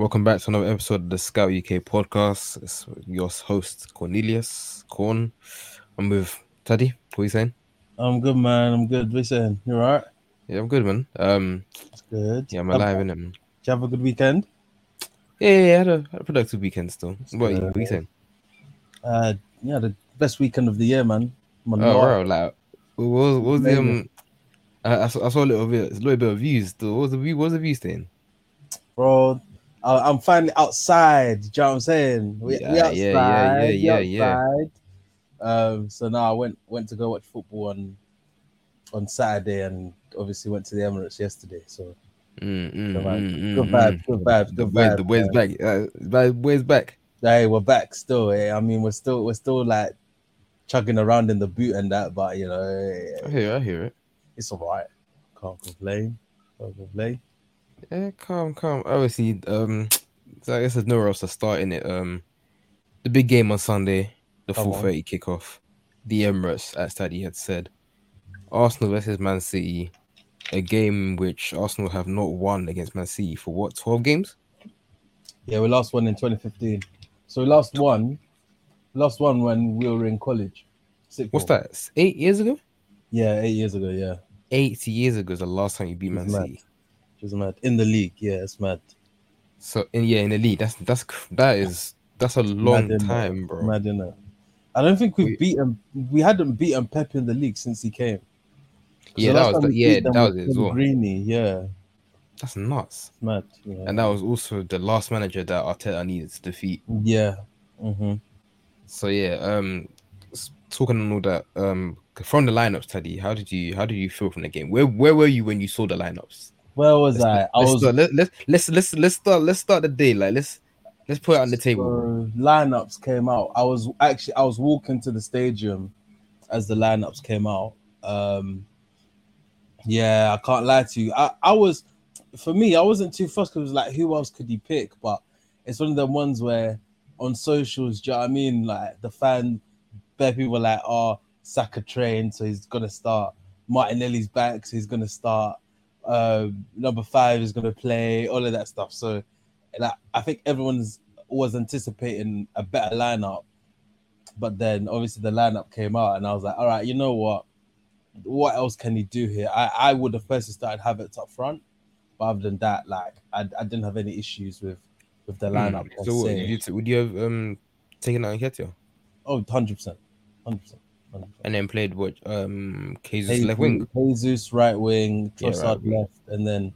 Welcome back to another episode of the Scout UK podcast. It's your host Cornelius Corn. I'm with Tadi. What are you saying? I'm good, man. I'm good. What are you saying? You alright? Yeah, I'm good, man. Um, That's good. yeah, I'm alive, innit, man? Did you have a good weekend? Yeah, yeah, yeah, I had a, had a productive weekend still. What, are you- good. what are you saying? Uh, yeah, the best weekend of the year, man. My Oh, wow, like, what was, what was the um? I, I saw, I saw a little bit, a little bit of views. Though. What was the view? What was the view saying? bro. I, I'm finally outside. Do you know what I'm saying? We, we Yeah, outside. yeah, yeah, we yeah, yeah. Um, so now I went went to go watch football on on Saturday, and obviously went to the Emirates yesterday. So Mm, mm, Good vibe, mm, good mm, vibes, mm. good vibes, good boys, vibes, the boys back. Uh, the boys back. hey, we're back still. Eh? I mean, we're still we're still like chugging around in the boot and that, but you know, eh, I hear, I hear it. it's all right. Can't complain. Can't complain. Yeah, calm, calm. Obviously, um, so I guess there's nowhere else to start in it. Um, the big game on Sunday, the four thirty kickoff, the Emirates, as Tadi had said, Arsenal versus Man City, a game which Arsenal have not won against Man City for what twelve games? Yeah, we lost one in 2015. So we lost one, lost one when we were in college. What's that? Eight years ago? Yeah, eight years ago. Yeah, Eight years ago is the last time you beat Man. City. It's mad in the league. Yeah, it's mad. So, in yeah, in the league, that's that's that is that's a long innit? time, bro. Mad innit? I don't think we've We- beaten. We hadn't beaten Pep in the league since he came. Yeah, that was the, yeah, that was it as well. Greeny. Yeah, That's nuts. it's mad. Yeah. And that was also the last manager that Arteta needed to defeat. yeah. hmm So yeah, um, talking on all that, um, from the lineups, Tadi, how did you how did you feel from the game? Where where were you when you saw the lineups? Where was Let's, I? I let's was start, let, let's let's let's let's start let's start the day like let's let's put it on the table. So lineups came out. I was actually I was walking to the stadium as the lineups came out. Um yeah, I can't lie to you. I, I was for me, I wasn't too fussed because like who else could he pick? But it's one of them ones where on socials, do you know what I mean? Like the fan bare people were like, oh, Saka trained, so he's gonna start. Martinelli's back, so he's gonna start. Um, number five is gonna play, all of that stuff. So like I think everyone's was anticipating a better lineup, but then obviously the lineup came out, and I was like, all right, you know what? What else can he do here? I, I would have personally started Havertz up front, but other than that, like I, I didn't have any issues with with the lineup. Mm, So would you would you have um taken out Nketiah Oh, 100 percent, hundred percent. And then played what um Jesus left wing? Jesus right wing, Yeah, right Trossard wing. left, and then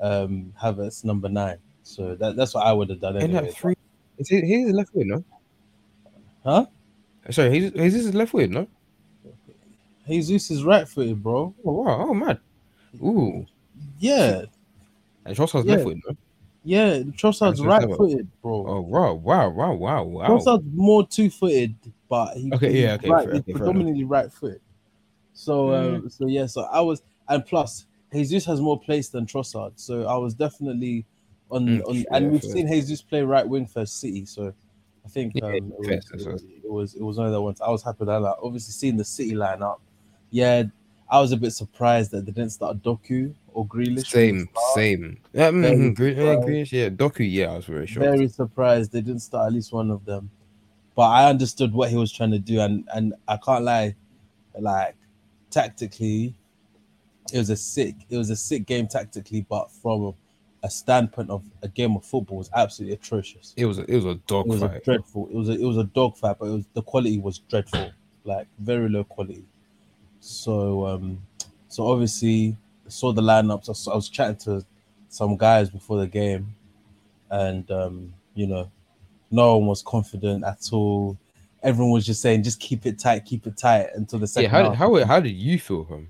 um Havertz number nine. So that, that's what I would have done. And Anyway. that three. Is he, he's left wing, no? Huh? Sorry, he's he's left wing, no? Jesus is right footed, bro. Oh wow, oh mad. Ooh, Yeah, and Trossard's Yeah. left wing, no? yeah. Trossard's right footed, bro. Oh wow, wow, wow, wow, wow. Trossard's more two footed, but he, Okay, he's yeah, okay, right, fair- he's okay, fair predominantly right foot. So, uh, so yeah, so I was, and plus Jesus has more place than Trossard, so I was definitely on, Mm, on yeah, and we've fair. seen Jesus play right wing for City, so I think Yeah, um, it, was, fair, it, was, it was it was one of the ones I was happy with that. Like, obviously, seeing the City lineup, yeah, I was a bit surprised that they didn't start Doku or Grealish. Same, same. Yeah, Very mm, Gre- yeah. Grealish, yeah, Doku, yeah, I was very shocked. very surprised they didn't start at least one of them. But I understood what he was trying to do, and and I can't lie, like tactically, it was a sick, it was a sick game tactically, but from a standpoint of a game of football, it was absolutely atrocious. It was a, it was a dog It was fight. dreadful. It was a it was a dog fight, but it was the quality was dreadful, like very low quality. So um, so obviously saw the lineups. I, I was chatting to some guys before the game, and um, you know, no one was confident at all. Everyone was just saying, just keep it tight, keep it tight until the yeah, second how did, half. how how did you feel from?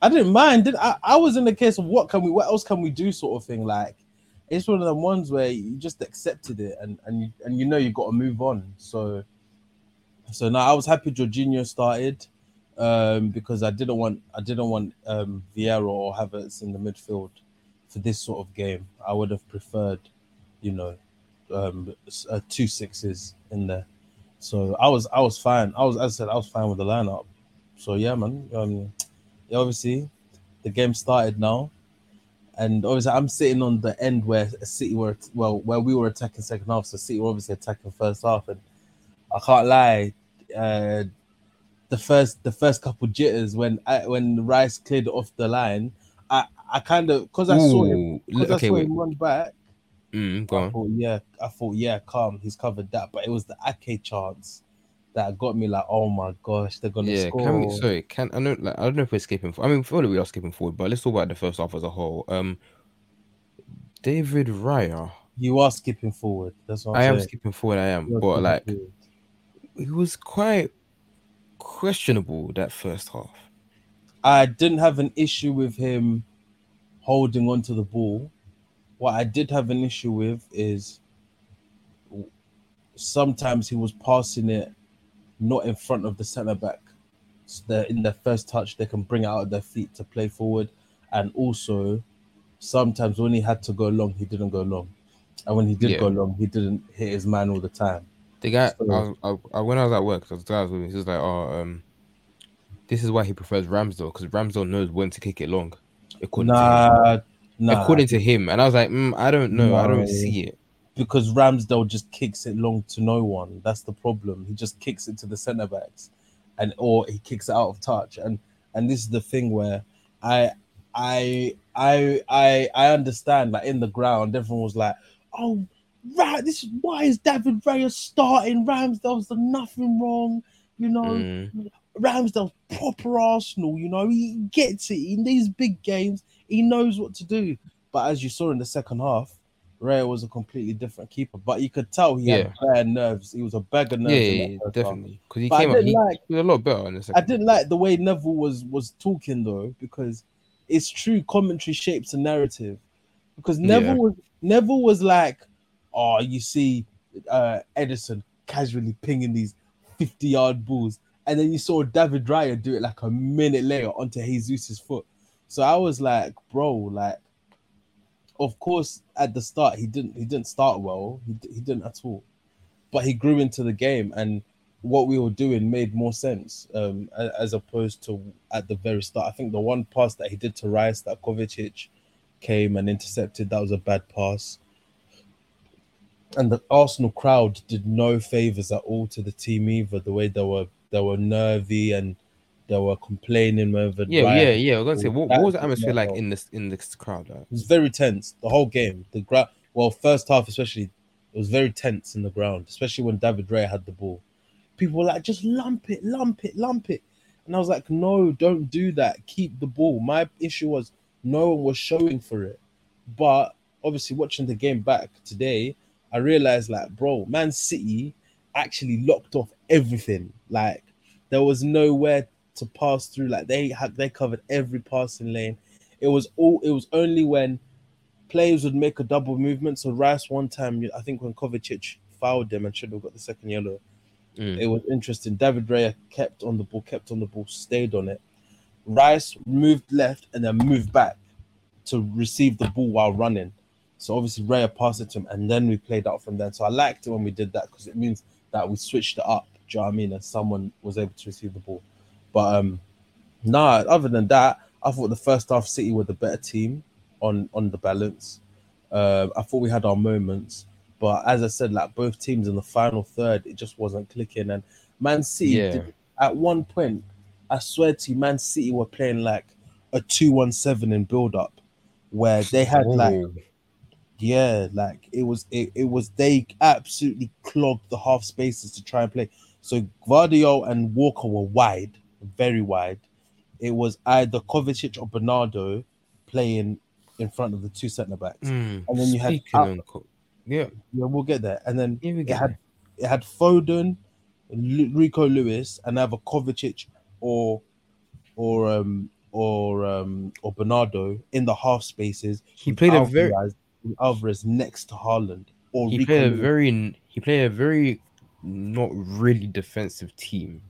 I didn't mind. Did I? I was in the case of what can we, what else can we do, sort of thing. Like it's one of them ones where you just accepted it, and and you and you know you got to move on. So, so now I was happy Jorginho started, um, because I didn't want I didn't want um Vieira or Havertz in the midfield for this sort of game. I would have preferred, you know, um, uh, two sixes in there. So I was I was fine. I was as I said I was fine with the lineup. So yeah, man. Um, yeah, obviously the game started now, and obviously I'm sitting on the end where City were well where we were attacking second half, so City were obviously attacking first half, and I can't lie, uh, the first the first couple jitters when I, when Rice cleared off the line, I I kind of because I saw him because I okay, saw wait. him run back. Mm, go I on. thought, yeah, I thought, yeah, calm, he's covered that. But it was the Ake chance that got me like, oh my gosh, they're gonna Yeah, score. can we? Sorry, can I know? Like, I don't know if we're skipping. Forward I mean, we we are skipping forward, but let's talk about the first half as a whole. Um, David Raya. You are skipping forward. That's what I'm I am skipping forward. I am, You are but like forward. he was quite questionable that first half. I didn't have an issue with him holding on to the ball. What I did have an issue with is sometimes he was passing it not in front of the centre back. So they're in their first touch, they can bring it out of their feet to play forward. And also, sometimes when he had to go long, he didn't go long. And when he did Yeah. go long, he didn't hit his man all the time. The guy, So- I, was- I, I, when I was at work, the guy was with me. He was like, "Oh, um, this is why he prefers Ramsdale because Ramsdale knows when to kick it long." Him. Nah, nah. according to him, and I was like, mm, "I don't know. I don't see it." because Ramsdale just kicks it long to no one. That's the problem. He just kicks it to the centre backs, and or he kicks it out of touch. And and this is the thing where I I I I I understand that in the ground everyone was like, oh right, this is why is David Raya starting? Ramsdale's done nothing wrong, you know. Mm. Ramsdale's proper Arsenal, you know, he gets it in these big games, he knows what to do. But as you saw in the second half, Raya was a completely different keeper. But you could tell he had bad nerves. He was a bag of nerves. yeah, yeah, definitely. Because he But I came up, he, like- he was a lot better in the I didn't like the way Neville was was talking though, because it's true commentary shapes a narrative. Because Neville Yeah. was Neville was like, oh, you see uh Ederson casually pinging these 50 yard balls, and then you saw David Raya do it like a minute later onto Jesus's foot. So I was like, bro, like, of course, at the start he didn't he didn't start well. He, he didn't at all, but he grew into the game and what we were doing made more sense um, as opposed to at the very start. I think the one pass that he did to Rice that Kovacic came and intercepted, that was a bad pass. And the Arsenal crowd did no favors at all to the team either. The way they were they were nervy and they were complaining whether Yeah, yeah, yeah. I was gonna say, what, what was the atmosphere like in this in this crowd? Like? It was very tense the whole game. The ground, well, first half especially, it was very tense in the ground, especially when David Raya had the ball. People were like, "Just lump it, lump it, lump it," and I was like, "No, don't do that. Keep the ball." My issue was no one was showing for it, but obviously watching the game back today, I realized like, bro, Man City actually locked off everything. Like there was nowhere to pass through. Like they had they covered every passing lane. It was all. It was only when players would make a double movement. So Rice one time, I think when Kovacic fouled them and should have got the second yellow. Mm. It was interesting. David Raya kept on the ball, kept on the ball, stayed on it. Rice moved left and then moved back to receive the ball while running. So obviously Raya passed it to him, and then we played out from there. So I liked it when we did that because it means that we switched it up. Do you know what I mean? And someone was able to receive the ball. But um, nah. Other than that, I thought the first half City were the better team on on the balance. Uh, I thought we had our moments, but as I said, like both teams in the final third, it just wasn't clicking. And Man City, Yeah. did, at one point, I swear to you, Man City were playing like a two-one-seven in build-up, where they had like yeah, like it was it, it was they absolutely clogged the half spaces to try and play. So Gvardiol and Walker were wide, very wide. It was either Kovacic or Bernardo playing in front of the two centre backs. Mm. And then you had co- yeah, Yeah, we'll get there. And then it had there. it had Foden, Lu- Rico Lewis, and either Kovacic or or um or um or Bernardo in the half spaces. He played a very Alvarez, Alvarez next to Haaland or he Rico played a Lewis. very he played a very not really defensive team,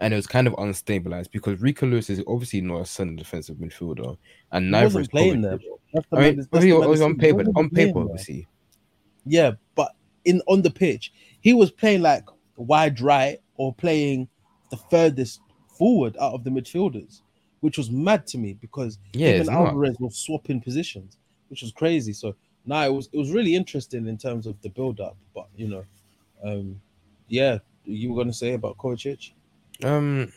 and it was kind of unstabilized because Rico Lewis is obviously not a centre defensive midfielder, and He neither wasn't playing there. That's the I mean, that's obviously, the on paper, on paper, obviously. Yeah, but in on the pitch, he was playing like wide right or playing the furthest forward out of the midfielders. which was mad to me because Yeah, even. Alvarez was swapping positions, which was crazy. So now it was it was really interesting in terms of the build up. But you know, um, yeah, you were gonna say about Kovacic? Um,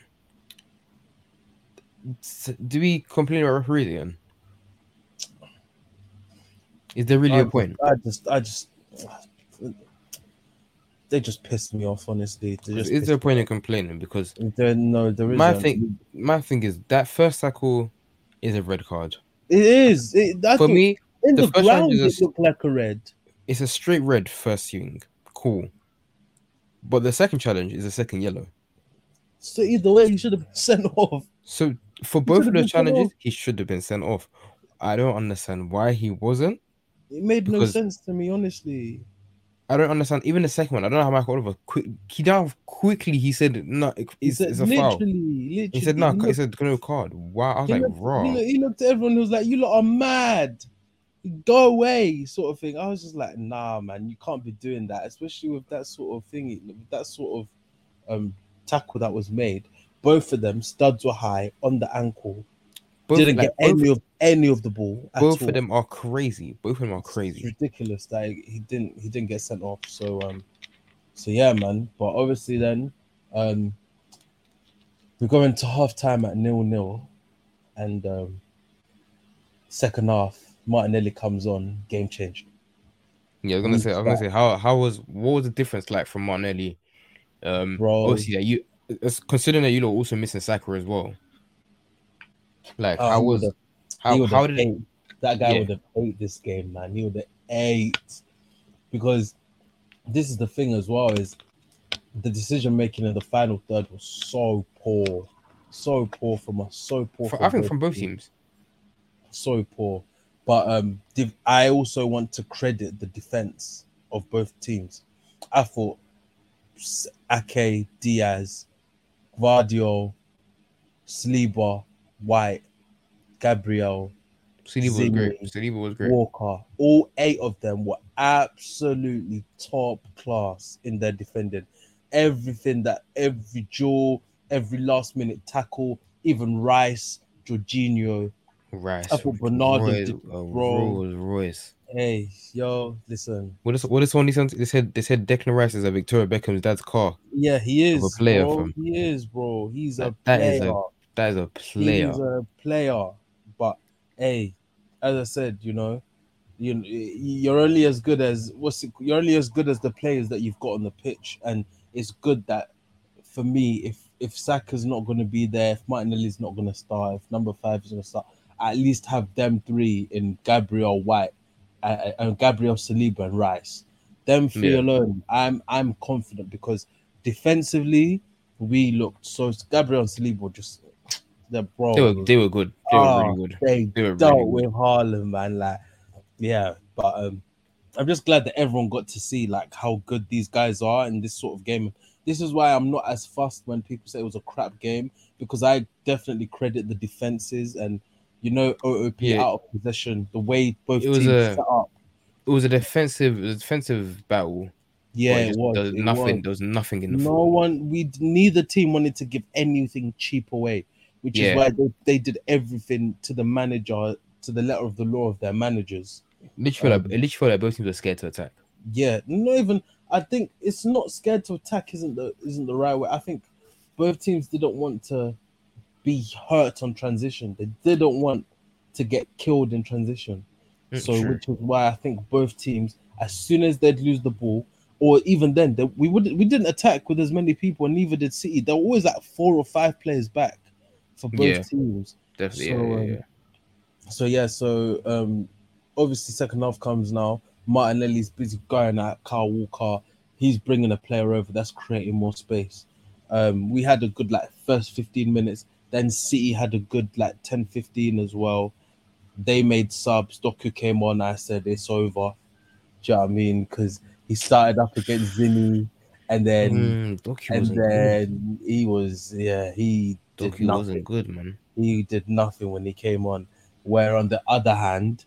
do we complain about referees again? Is there really I a point? I just, I just, they just pissed me off. Honestly, Is there a point in complaining? Because. There, no, there isn't. my thing, my thing is that first tackle is a red card it is. It, for me. in the the, ground, is a it looked like a red. It's a straight red first swing, cool. But the second challenge is a second yellow. So either way, he should have been sent off. So for both of those challenges, he should have been sent off. I don't understand why he wasn't. It made no sense to me, honestly. I don't understand. Even the second one, I don't know how Michael Oliver quick. He down quickly. He said no. it- He It's, said, it's a foul. literally, literally. He said no. he looked- said no card. Wow. I was like, looked, raw. he, looked, he looked at everyone. He was like, "You lot are mad. Go away," sort of thing. I was just like, "Nah, man, you can't be doing that, especially with that sort of thing, with that sort of um tackle that was made. Both of them studs were high on the ankle. Both, didn't like, get both, any of any of the ball. Both of them are crazy. Both of them are It's crazy. ridiculous that he didn't he didn't get sent off. So um, so yeah, man. But obviously then um, we go into half time at nil nil, and um, second half Martinelli comes on, game changed. Yeah, I was gonna say. I was gonna say how how was what was the difference like from Martinelli? Um, Bro. obviously that you considering that you lot also missing Saka as well. Like Oh, how was how how did it. That guy Yeah. would have ate this game, man. He would have ate because this is the thing as well is the decision making in the final third was so poor, so poor from us, so poor. for, I think from both teams. so poor. But um, div- I also want to credit the defense of both teams. I thought Ake, Dias, Gvardiol, Saliba, White, Gabriel, Saliba was great. Saliba was great. Walker, all eight of them were absolutely top class in their defending. Everything that every duel, every last minute tackle, even Rice, Jorginho, Rice. I thought Bernardo Royce, did- uh, bro. Royce, Royce. Hey, yo, listen. What is what is? They said they said they said Declan Rice is a Victoria Beckham's dad's car. Yeah, he is. a player, bro. He is, bro. He's a That- that player. is a That is a player. He's a player. But hey, as I said, you know, you you're only as good as what's it, you're only as good as the players that you've got on the pitch, and it's good that for me, if if Saka's not going to be there, if Martinelli's not going to start, if number five is going to start, at least have them three in Gabriel White uh, and Gabriel Saliba and Rice. Them three Yeah. alone, I'm I'm confident because defensively we looked so Gabriel and Saliba just the bro. They were they were good. They were Ah, really good. They They were dealt really good. with Haaland, man. Like, yeah, but um, I'm just glad that everyone got to see like how good these guys are in this sort of game. This is why I'm not as fussed when people say it was a crap game because I definitely credit the defenses and you know OOP Yeah. out of position. the way both teams a- set up. It was a defensive, a defensive battle. Yeah, it it was. Was it nothing. was. There was nothing in the No one, we neither team wanted to give anything cheap away, which Yeah. is why they, they did everything to the manager, to the letter of the law of their managers. Literally, Um, like, it literally like both teams were scared to attack. Yeah, not even. I think it's not scared to attack. Isn't the isn't the right way? I think both teams didn't want to be hurt on transition. They didn't want to get killed in transition. Mm, so, true. which is why I think both teams, as soon as they'd lose the ball, or even then, they, we would we didn't attack with as many people, and neither did City. They were always like four or five players back for both Yeah. teams. Definitely. so, yeah, yeah, um. So yeah, so um obviously second half comes now. Martinelli's busy going at Kyle Walker. He's bringing a player over that's creating more space. Um we had a good like first 15 minutes. Then City had a good like 10 15 as well. They made subs. Doku came on. I said it's over. Do you know what I mean? Because he started up against Zinni and then Mm, Doku and good. then he was yeah, he did Doku nothing wasn't good, man. he did nothing when he came on. Where on the other hand,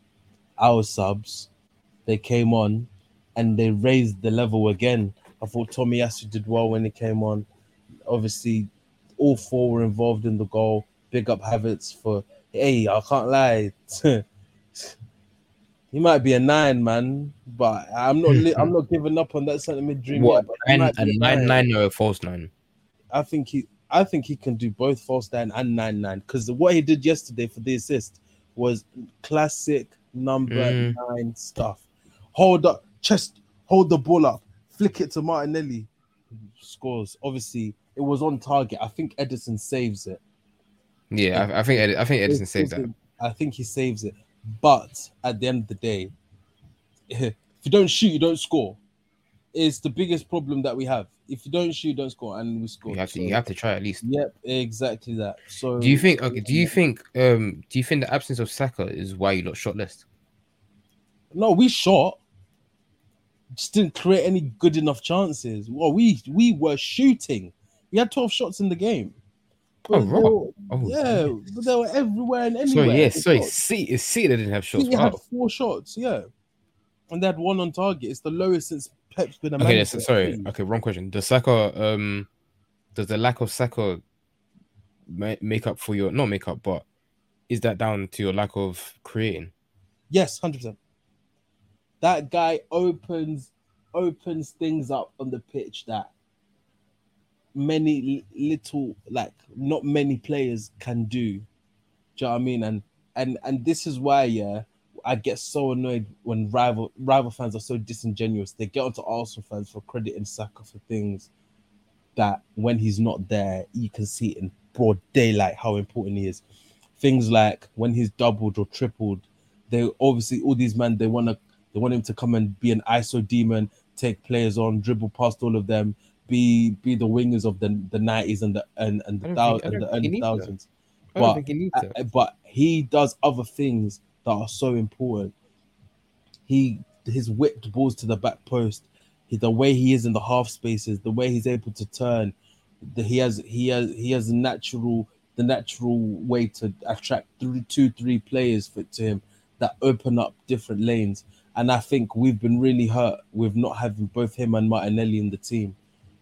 our subs, they came on and they raised the level again. I thought Tomiyasu did well when he came on. Obviously, all four were involved in the goal. big up Havertz for. Hey, I can't lie. he might be a nine, man, but I'm not. Li- I'm not giving up on that centre mid dream. What yet, but nine, might a be a nine nine or a false nine? I think he. I think he can do both false nine and nine nine because what he did yesterday for the assist was classic number Mm. nine stuff. Hold up, chest, hold the ball up, flick it to Martinelli, scores. Obviously, it was on target. I think Ederson saves it. Yeah, I, I think Edi- I think Ederson saves that. I think he saves it. But at the end of the day, if you don't shoot, you don't score. It's the biggest problem that we have. If you don't shoot, you don't score, and we score. You have to So, you have to try at least. Yep, exactly that. So Do you think? Okay. Do you think? Um. Do you think the absence of Saka is why you lot shot list? No, we shot. Just didn't create any good enough chances. Well, we we were shooting. We had 12 shots in the game. Oh, But they right. were- Oh, yeah, but they were everywhere and anywhere. Sorry. Yes. The Sorry. See, it's see that didn't have shots. think we had four shots, yeah. And they had one on target. It's the lowest since Pep's been a Okay. manager. Sorry. Okay. Wrong question. Does Saka? Um. Does the lack of Saka make up for your not make up, but is that down to your lack of creating? Yes, hundred percent. That guy opens opens things up on the pitch that many little like not many players can do. Do you know what I mean? And and and this is why yeah, I get so annoyed when rival rival fans are so disingenuous. They get onto Arsenal fans for credit and Saka for things that when he's not there, you can see in broad daylight how important he is. Things like when he's doubled or tripled, they obviously all these men they want to they want him to come and be an ISO demon, take players on, dribble past all of them, be be the wingers of the the nineties and the and, and the thou- think- and the early thousands. But- he. But he does other things that are so important. He his whipped balls to the back post, he, the way he is in the half spaces, the way he's able to turn, the, he has he has he has a natural the natural way to attract three, two three players for to him that open up different lanes. And I think we've been really hurt with not having both him and Martinelli in the team.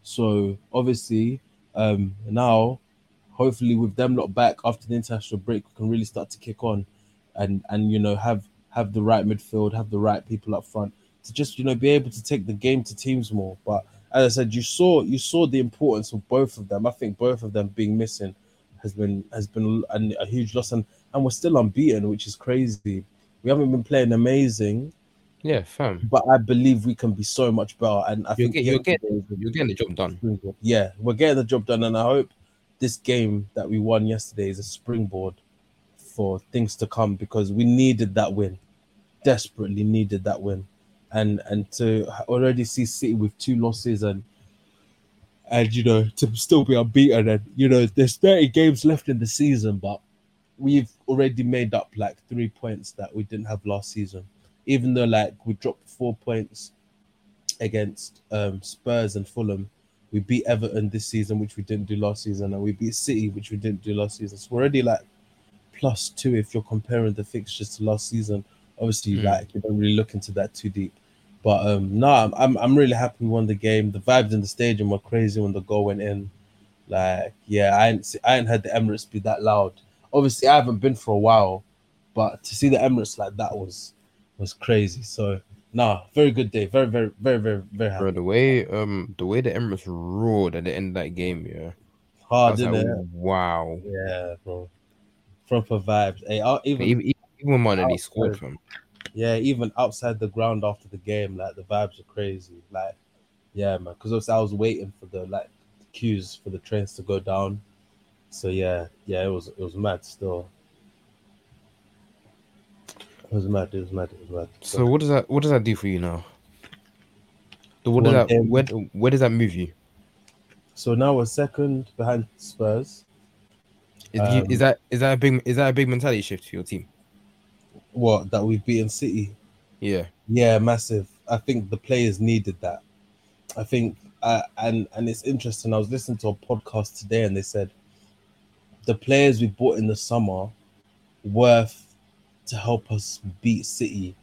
So obviously, um, now hopefully with them lot back after the international break, we can really start to kick on, and and you know have have the right midfield, have the right people up front to just you know be able to take the game to teams more. But as I said, you saw you saw the importance of both of them. I think both of them being missing has been has been a, a huge loss, and and we're still unbeaten, which is crazy. We haven't been playing amazing, Yeah, fam. but I believe we can be so much better. And I You're, think get, you're getting yesterday was a you're getting the job done. Yeah, we're getting the job done, and I hope this game that we won yesterday is a springboard for things to come because we needed that win, desperately needed that win, and and to already see City with two losses and and you know to still be unbeaten and you know there's 30 games left in the season, but we've already made up like three points that we didn't have last season, even though like we dropped four points against um, Spurs and Fulham. We beat Everton this season, which we didn't do last season, and we beat City, which we didn't do last season. So we're already like plus two if you're comparing the fixtures to last season. Obviously, Mm. like you don't really look into that too deep. But um no, I'm, I'm I'm really happy we won the game. The vibes in the stadium were crazy when the goal went in. Like, yeah, I ain't see, I ain't heard the Emirates be that loud. Obviously, I haven't been for a while, but to see the Emirates like that was was crazy. So nah, very good day. Very, very, very, very, very happy. Bro, the way um the way the Emirates roared at the end of that game, yeah. Hard, isn't like, it? wow. Yeah, bro. Proper vibes. Hey, I'll even Even, even, when Outside. scored from yeah, even outside the ground after the game, like the vibes are crazy. Like, yeah, man. Because I was waiting for the like queues for the trains to go down. So yeah, yeah, it was it was mad still. It was mad. It was mad. It was mad. So what does that what does that do for you now? What does that where where does that move you? so now we're second behind Spurs. Is, you- Um, is that is that a big is that a big mentality shift for your team? What that we've beaten City. Yeah. Yeah, massive. I think the players needed that. I think, uh, and and it's interesting. I was listening to a podcast today, and they said the players we bought in the summer worth to help us beat City.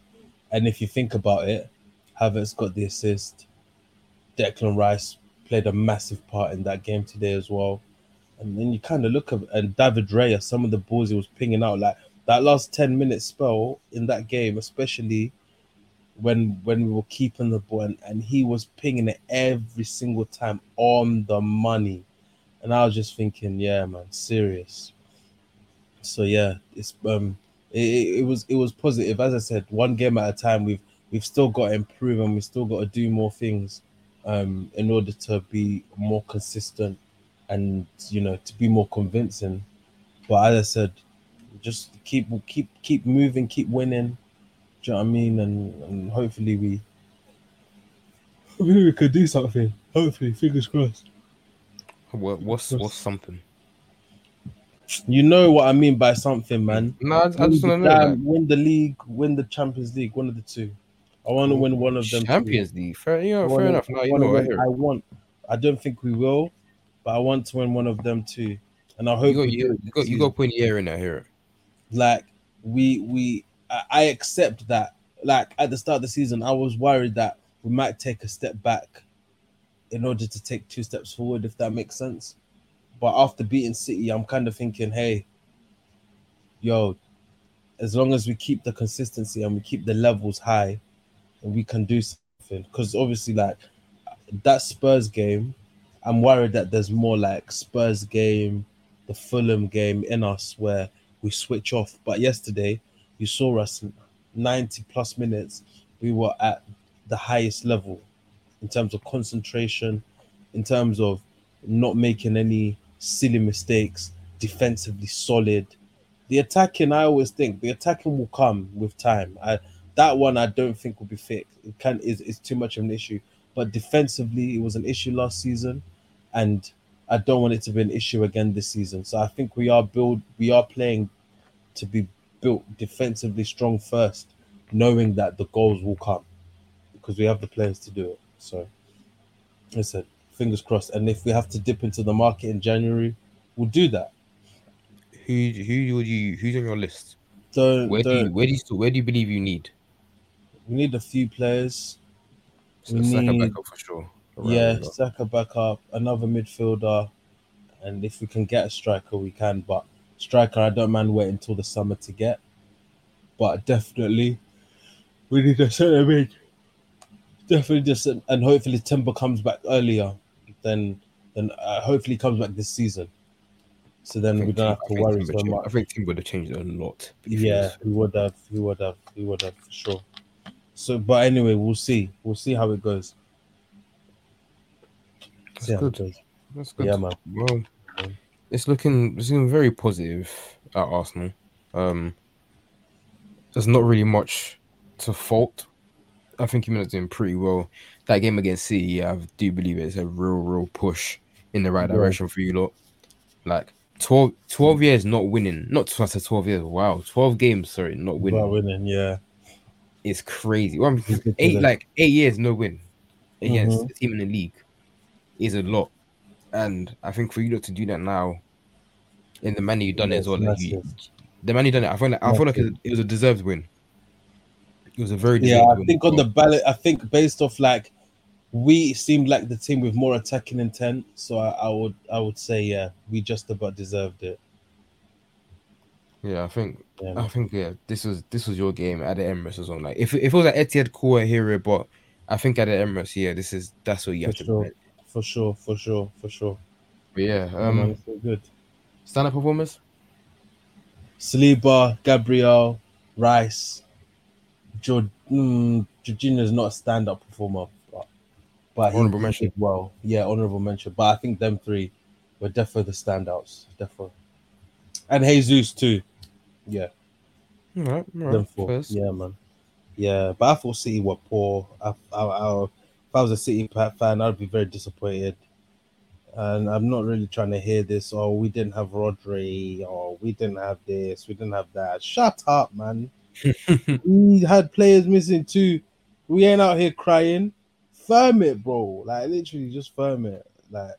And if you think about it, Havertz got the assist. Declan Rice played a massive part in that game today as well. And then you kind of look at and David Raya, some of the balls he was pinging out, like that last 10 minute spell in that game, especially when when we were keeping the ball and, and he was pinging it every single time on the money. And I was just thinking, yeah, man, serious. So yeah, it's um it, it was it was positive. As I said, one game at a time. We've we've still got to improve and we've still got to do more things um in order to be more consistent and you know to be more convincing. But as I said, just keep keep keep moving, keep winning. Do you know what I mean? And and hopefully we hopefully we could do something. Hopefully, fingers crossed. What, what's what's something? You know what I mean by something, man. No, I, I just want to know. Win the league, win the Champions League, one of the two. I want to win one of them. Champions League. Fair, I fair enough. No, I you know, I win- I want. I don't think we will, but I want to win one of them too. And I hope You got, you, you got, you got to put in the air in there. I hear it. like we we I- I accept that. Like at the start of the season, I was worried that we might take a step back in order to take two steps forward, if that makes sense. But after beating City, I'm kind of thinking, hey, yo, as long as we keep the consistency and we keep the levels high, and we can do something. Because obviously, like that Spurs game, I'm worried that there's more like Spurs game, the Fulham game in us where we switch off. But yesterday, you saw us 90 plus minutes, we were at the highest level in terms of concentration, in terms of not making any silly mistakes, defensively solid. The attacking, I always think the attacking will come with time. I, that one I don't think will be fixed. It can is is too much of an issue. But defensively, it was an issue last season, and I don't want it to be an issue again this season. So I think we are build we are playing to be built defensively strong first, knowing that the goals will come because we have the players to do it. So listen, fingers crossed. And if we have to dip into the market in January, we'll do that. Who who would you who's on your list? Don't, Where do you don't where do you still, where do you believe you need? we need a few players. So We Saka need- backup for sure. Yeah, that. Saka back up, another midfielder, and if we can get a striker, we can. But striker, I don't mind waiting until the summer to get. But definitely, we need a centre mid. Definitely, just and hopefully Timber comes back earlier. Then, then uh, hopefully comes back this season. So then we don't have to worry so much. I think Tim would have changed a lot. Yeah, he would have. He would have. He would have for sure. So, but anyway, we'll see. We'll see how it goes. That's See good. goes. That's good. Yeah, man. Well, it's looking it's looking very positive at Arsenal. Um, there's not really much to fault. I think Jimenez doing pretty well. That game against City, I do believe it's a real, real push in the right Yeah. direction for you lot. Like 12, 12 years not winning, not tw- I said 12 years. Wow, 12 games, sorry, not winning. Well, winning, yeah. It's crazy. Well, I mean, eight like eight years no win against Mhm. a team in the league is a lot, and I think for you lot to do that now, in the manner you've done it as well, like you, the man you've done it. I feel like I feel like it, it was a deserved win. It was a very Yeah, I win. think on the ballot, I think based off like we seemed like the team with more attacking intent. So I, I would I would say yeah, we just about deserved it. yeah, I think Yeah, I think yeah, this was this was your game at the Emirates as well. Like if if it was at Etihad, cool, hear but I think at the Emirates, yeah, this is that's what you for have to. sure, do. for sure, for sure, for sure. But yeah, Um, so good. stand up performance. Saliba, Gabriel, Rice, Jord, mm, Jorginho's not a stand-up performer, but, but he Honourable did mention. Well, yeah, honorable mention. But I think them three were definitely the standouts, definitely, and Jesus too. Yeah. All right, all. First. Yeah, man. Yeah, but I thought City were poor. I, I, I, if I was a City fan, I'd be very disappointed. And I'm not really trying to hear this. Oh, we didn't have Rodri. Or we didn't have this. We didn't have that. Shut up, man. we had players missing too. We ain't out here crying. Firm it, bro. Like literally, just firm it. Like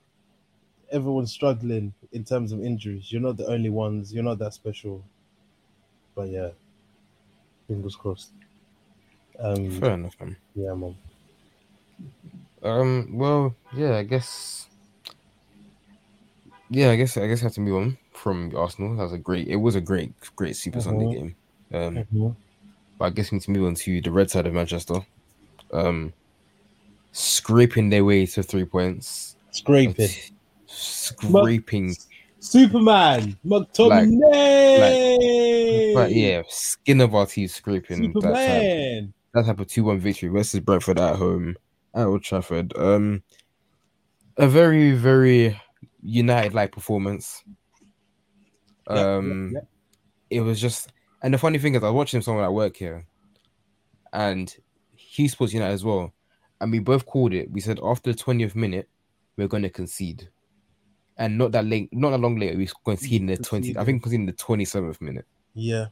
everyone's struggling in terms of injuries. You're not the only ones. You're not that special. But yeah, fingers crossed. Um, Fair enough, man. yeah, man. Um, well, yeah, I guess yeah, I guess I guess I have to move on from Arsenal. That was a great. It was a great, great Super Sunday Mhm. game. Um, Mhm. but I guess we need to move on to the red side of Manchester. Um, scraping their way to three points. Scraping. Scraping, Superman, McTominay. but yeah, skin of our teeth scraping that type, Superman. that type of two one victory versus Brentford at home at Old Trafford. Um, a very very United like performance. Yep, yep, Um, yep. it was just, and the funny thing is, I was watching someone at work here, and he supports United as well, and we both called it. We said after the twentieth minute, we're going to concede, and not that late, not that long later, we conceded in the twenty. I think conceded in the twenty seventh minute. Yeah.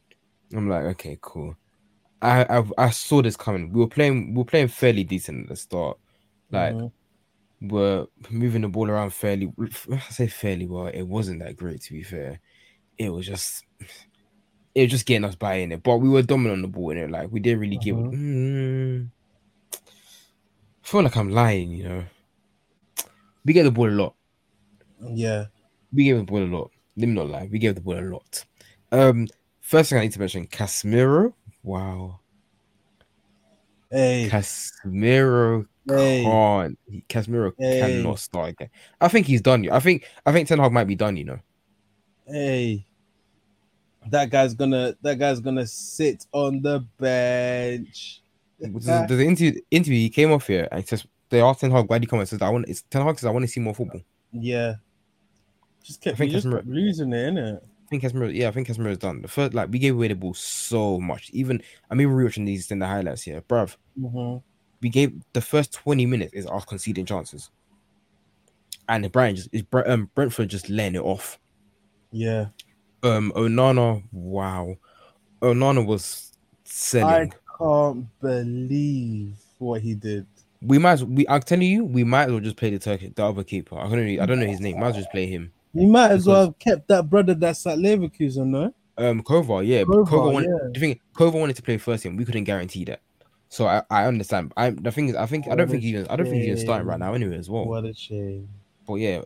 I'm like, okay, cool. I, I I saw this coming. We were playing, we were playing fairly decent at the start. Like Mhm. we're moving the ball around fairly. I say fairly well. It wasn't that great, to be fair. It was just, it was just getting us by in it. But we were dominant on the ball in it. Like we didn't really give. Mm, feel like I'm lying. You know, we get the ball a lot. yeah. We gave the ball a lot. Let me not lie. We gave the ball a lot. Um, first thing I need to mention, Casemiro. Wow, Hey. Casemiro Hey. can't. Casemiro Hey. cannot start again. I think he's done. You. I think. I think Ten Hag might be done. You know. Hey. That guy's gonna that guy's gonna sit on the bench. There's an interview, interview he came off here and he says they asked Ten Hag why did he come and says I want it's Ten Hag says I want to see more football. Yeah. Just kept, I think just Casemiro- losing it, innit? I think Casemiro, yeah, I think Casemiro is done. The first like we gave away the ball so much. Even I mean we're rewatching these in the highlights here, bruv. Mm-hmm. We gave the first 20 minutes is us conceding chances. And Brian just is um, Brentford just laying it off. Yeah. Um Onana, wow. Onana was selling. I can't believe what he did. We might as we I'm telling you, we might as well just play the Turkish the other keeper. I don't know, I don't know his name. Might as well just play him. You might as well have kept that brother that's at Leverkusen, no? Um, Kovar, yeah, Kovar, Kovar wanted. yeah. The thing, Kovar wanted to play first team. We couldn't guarantee that, so I, I understand. I the thing is, I think I don't think a he, I don't think he's starting right now anyway as well. What a shame. But yeah,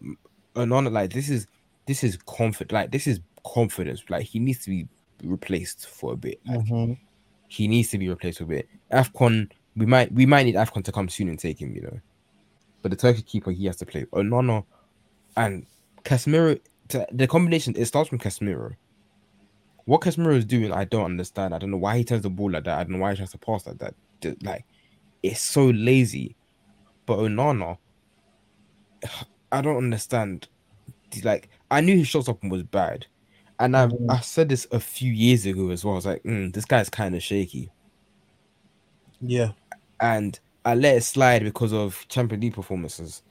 Onana, like this is this is confident. Like this is confidence. Like he needs to be replaced for a bit. Like, Mhm. He needs to be replaced with it. Afcon, we might we might need Afcon to come soon and take him. You know, but the Turkey keeper he has to play. Onana and Casemiro. The combination it starts from Casemiro. What Casemiro is doing, I don't understand. I don't know why he turns the ball like that. I don't know why he tries to pass like that. Like, it's so lazy. But Onana, I don't understand. Like, I knew his shot stopping was bad, and I Mhm. I said this a few years ago as well. I was like, mm, this guy's kind of shaky, Yeah. and I let it slide because of Champions League performances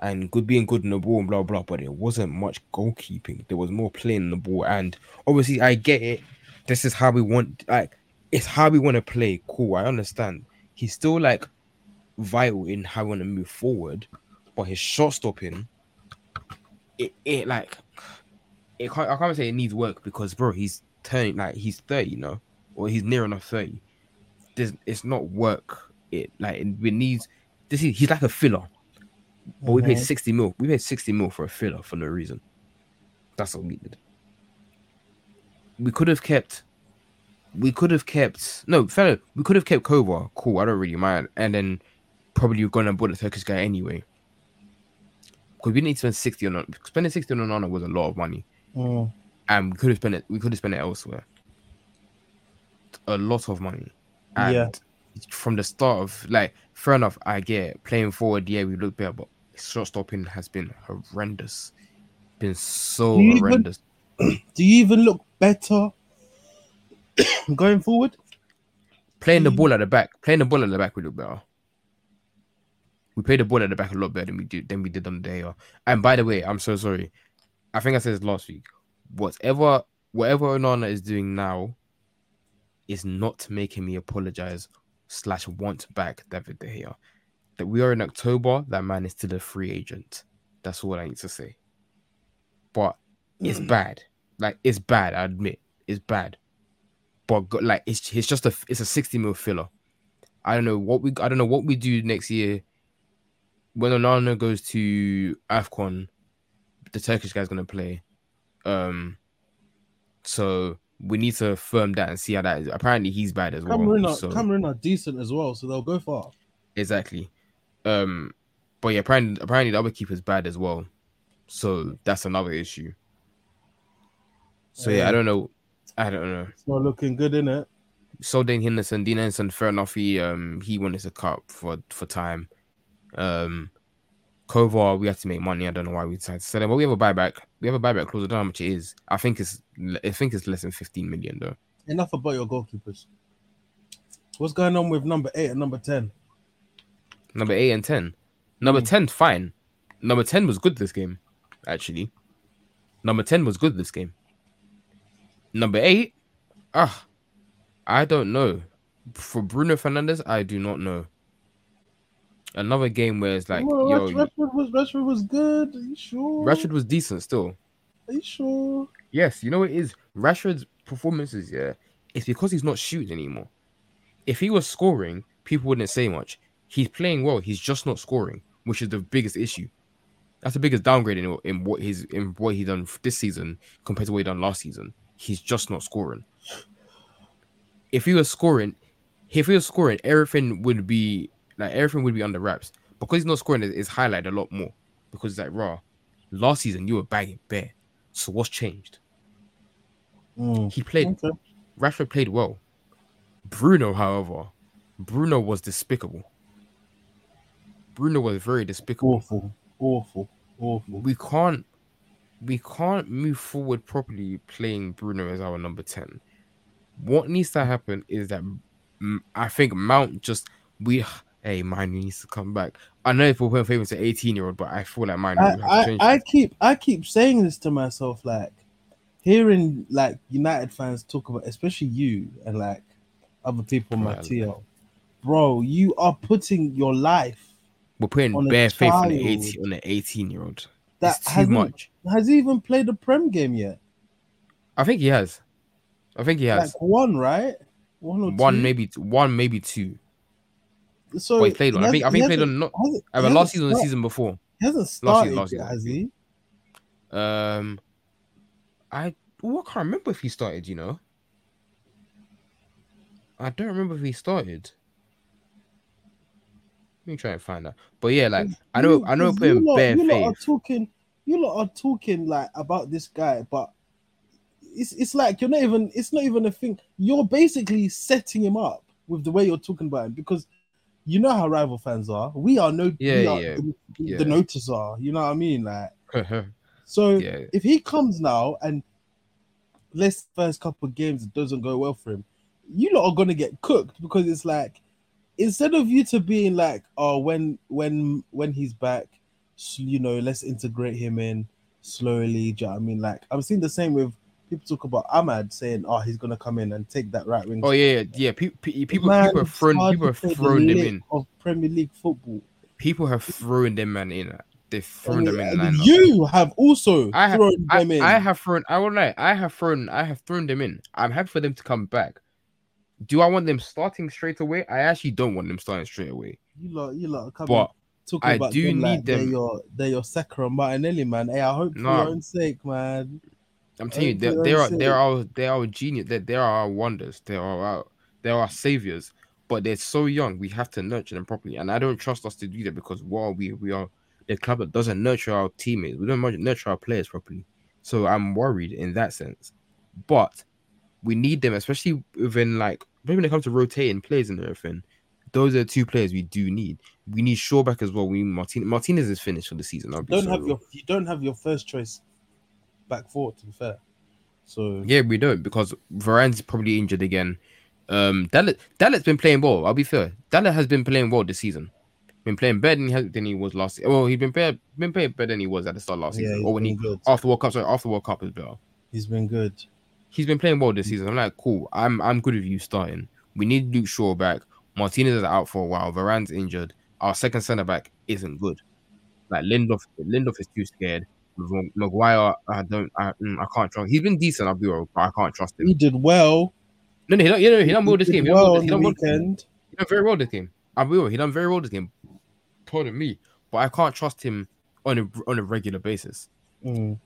and good being good in the ball and blah blah. But it wasn't much goalkeeping. There was more playing in the ball, and obviously I get it. This is how we want. Like, it's how we want to play. Cool, I understand. He's still like vital in how we want to move forward, but his shot stopping, it it like it can't. I can't say it needs work because bro, he's turning like he's thirty, you know, or he's near enough thirty. There's it's not work. It like it, needs. This is he's like a filler. But we paid Mhm. 60 mil. We paid 60 mil for a filler for no reason. That's what we did. We could have kept. We could have kept. No, fellow, we could have kept Kova. Cool, I don't really mind. And then probably you're going to bought a Turkish guy anyway. Because we didn't spend 60 on Spending 60 on Onana was a lot of money. Mm. And we could have spent it. We could have spent it elsewhere. A lot of money. And Yeah. from the start of like, fair enough, I get playing forward. Yeah, we look better, but shot stopping has been horrendous. Been so Do you even- horrendous. Do you even look better going forward? Playing the ball at the back, playing the ball at the back, we look better. We played the ball at the back a lot better than we did than we did on the day. And by the way, I'm so sorry. I think I said this last week. Whatever whatever Onana is doing now is not making me apologize slash want back David De Gea. That we are in October, that man is still a free agent. That's all I need to say. But it's mm. bad. Like it's bad. I admit it's bad. But like it's it's just a it's a sixty mil filler. I don't know what we I don't know what we do next year when Onana goes to Afcon. The Turkish guy's gonna play. Um, so we need to firm that and see how that is. Apparently, he's bad as well. Cameroon are, so- Cameroon are decent as well, so they'll go far. Exactly. Um, but yeah, apparently, apparently the other keeper's bad as well. So that's another issue. So yeah, Yeah. I don't know. I don't know. It's not looking good, in it. So Dean Henderson, Dean Henderson, fair enough. He um he wanted to cup for for time. Um, Kovar, we have to make money. I don't know why we decided to sell him, but we have a buyback. We have a buyback clause. I don't know how much it is. I think it's I think it's less than fifteen million though. Enough about your goalkeepers. What's going on with number eight and number ten? Number eight and ten. Number Mm. ten, fine. Number ten was good this game, actually. Number ten was good this game. Number eight, ah, I don't know. For Bruno Fernandes, I do not know. Another game where it's like, Well, yo, Rashford was Rashford was good. Are you sure? Rashford was decent still. Are you sure? Yes, you know what it is. Rashford's performances, yeah, it's because he's not shooting anymore. If he was scoring, people wouldn't say much. He's playing well. He's just not scoring, which is the biggest issue. That's the biggest downgrade in, in what he's in what he done this season compared to what he done last season. He's just not scoring. If he was scoring, if he was scoring, everything would be like everything would be under wraps. Because he's not scoring, it- it's highlighted a lot more. Because it's like raw. Last season you were bagging bare. So what's changed? Mm. He played Okay. Rashford played well. Bruno, however, Bruno was despicable. Bruno was very despicable. Awful, awful, awful. We can't we can't move forward properly playing Bruno as our number 10. What needs to happen is that I think Mount just we hey mine needs to come back. I know if we're playing favorites to 18 year old, but I feel like mine I, will have to I. I keep I keep saying this to myself, like hearing like United fans talk about, especially you and like other people on my bro. You are putting your life we're putting bare faith on the 18 on the 18 year old. that It's too much. has he even played a prem game yet. I think he has. I think he has. Like one, right? One or one two? maybe one maybe two. So Well, he played on. I think I think he played on not uh, last season or the season before. He hasn't started Last season, last yet, season. has he? Um, I oh, I can't remember if he started. You know, I don't remember if he started. Let me try and find out. But yeah, like I know, I know, putting lot- bare you lot are faith. talking, you lot are talking like about this guy, but it's it's like you're not even. It's not even a thing. You're basically setting him up with the way you're talking about him because you know how rival fans are. We are no. Yeah, we are, yeah, The, yeah. the notice are. You know what I mean? Like so. yeah, If he comes now and let's first couple of games it doesn't go well for him, you lot are gonna get cooked because it's like instead of you to being like, oh, when when when he's back, you know, let's integrate him in slowly. Do you know what I mean? Like I'm seeing the same with people talk about Amad saying, oh, he's gonna come in and take that right wing. Oh yeah, yeah. yeah. People, people, Man, people have thrown, people have thrown them in. of Premier League football. People have thrown them man in. They've thrown them in. And lineup. you have also I have, thrown I, them in. I have thrown. I will lie. I have thrown. I have thrown them in. I'm happy for them to come back. Do I want them starting straight away? I actually don't want them starting straight away. you lot, you lot are coming But talking I about do them like need they're them- your they're your Saka Martinelli, man. Hey, I hope for Nah. your own sake, man. I'm telling you, they, they are own they are our, they are our genius. They, they are our wonders. They are our they are our saviors. But they're so young. We have to nurture them properly. And I don't trust us to do that because while we we are the club that doesn't nurture our teammates, we don't nurture- nurture our players properly. So I'm worried in that sense. But we need them, especially within like maybe when it comes to rotating players and everything. Those are the two players we do need. We need Shaw back as well. We need Martinez. Martinez is finished for the season. I'll Don't so have real. your you don't have your first choice back forward. To be fair, so Yeah, we don't because Varane's probably injured again. Um, Dalot Dalot's been playing well. I'll be fair. Dalot has been playing well this season. Been playing better than he, has, than he was last. Well, he's been better, been playing better than he was at the start of last yeah, season. Or when he good. after World Cup, sorry, after World Cup is better. He's been good. He's been playing well this season. I'm like, cool. I'm I'm good with you starting. We need Luke Shaw back. Martinez is out for a while. Varane's injured. Our second centre back isn't good. Like Lindelof, Lindelof is too scared. Mag- Maguire, I don't, I, mm, I can't trust. He's been decent, I'll be real, but I can't trust him. He did well. No, no, he don't, you know, he done well this did game. He well done, on he the done well, weekend. he done very well this game. I'll be real, he done very well this game. Pardon me, but I can't trust him on a on a regular basis. Mm.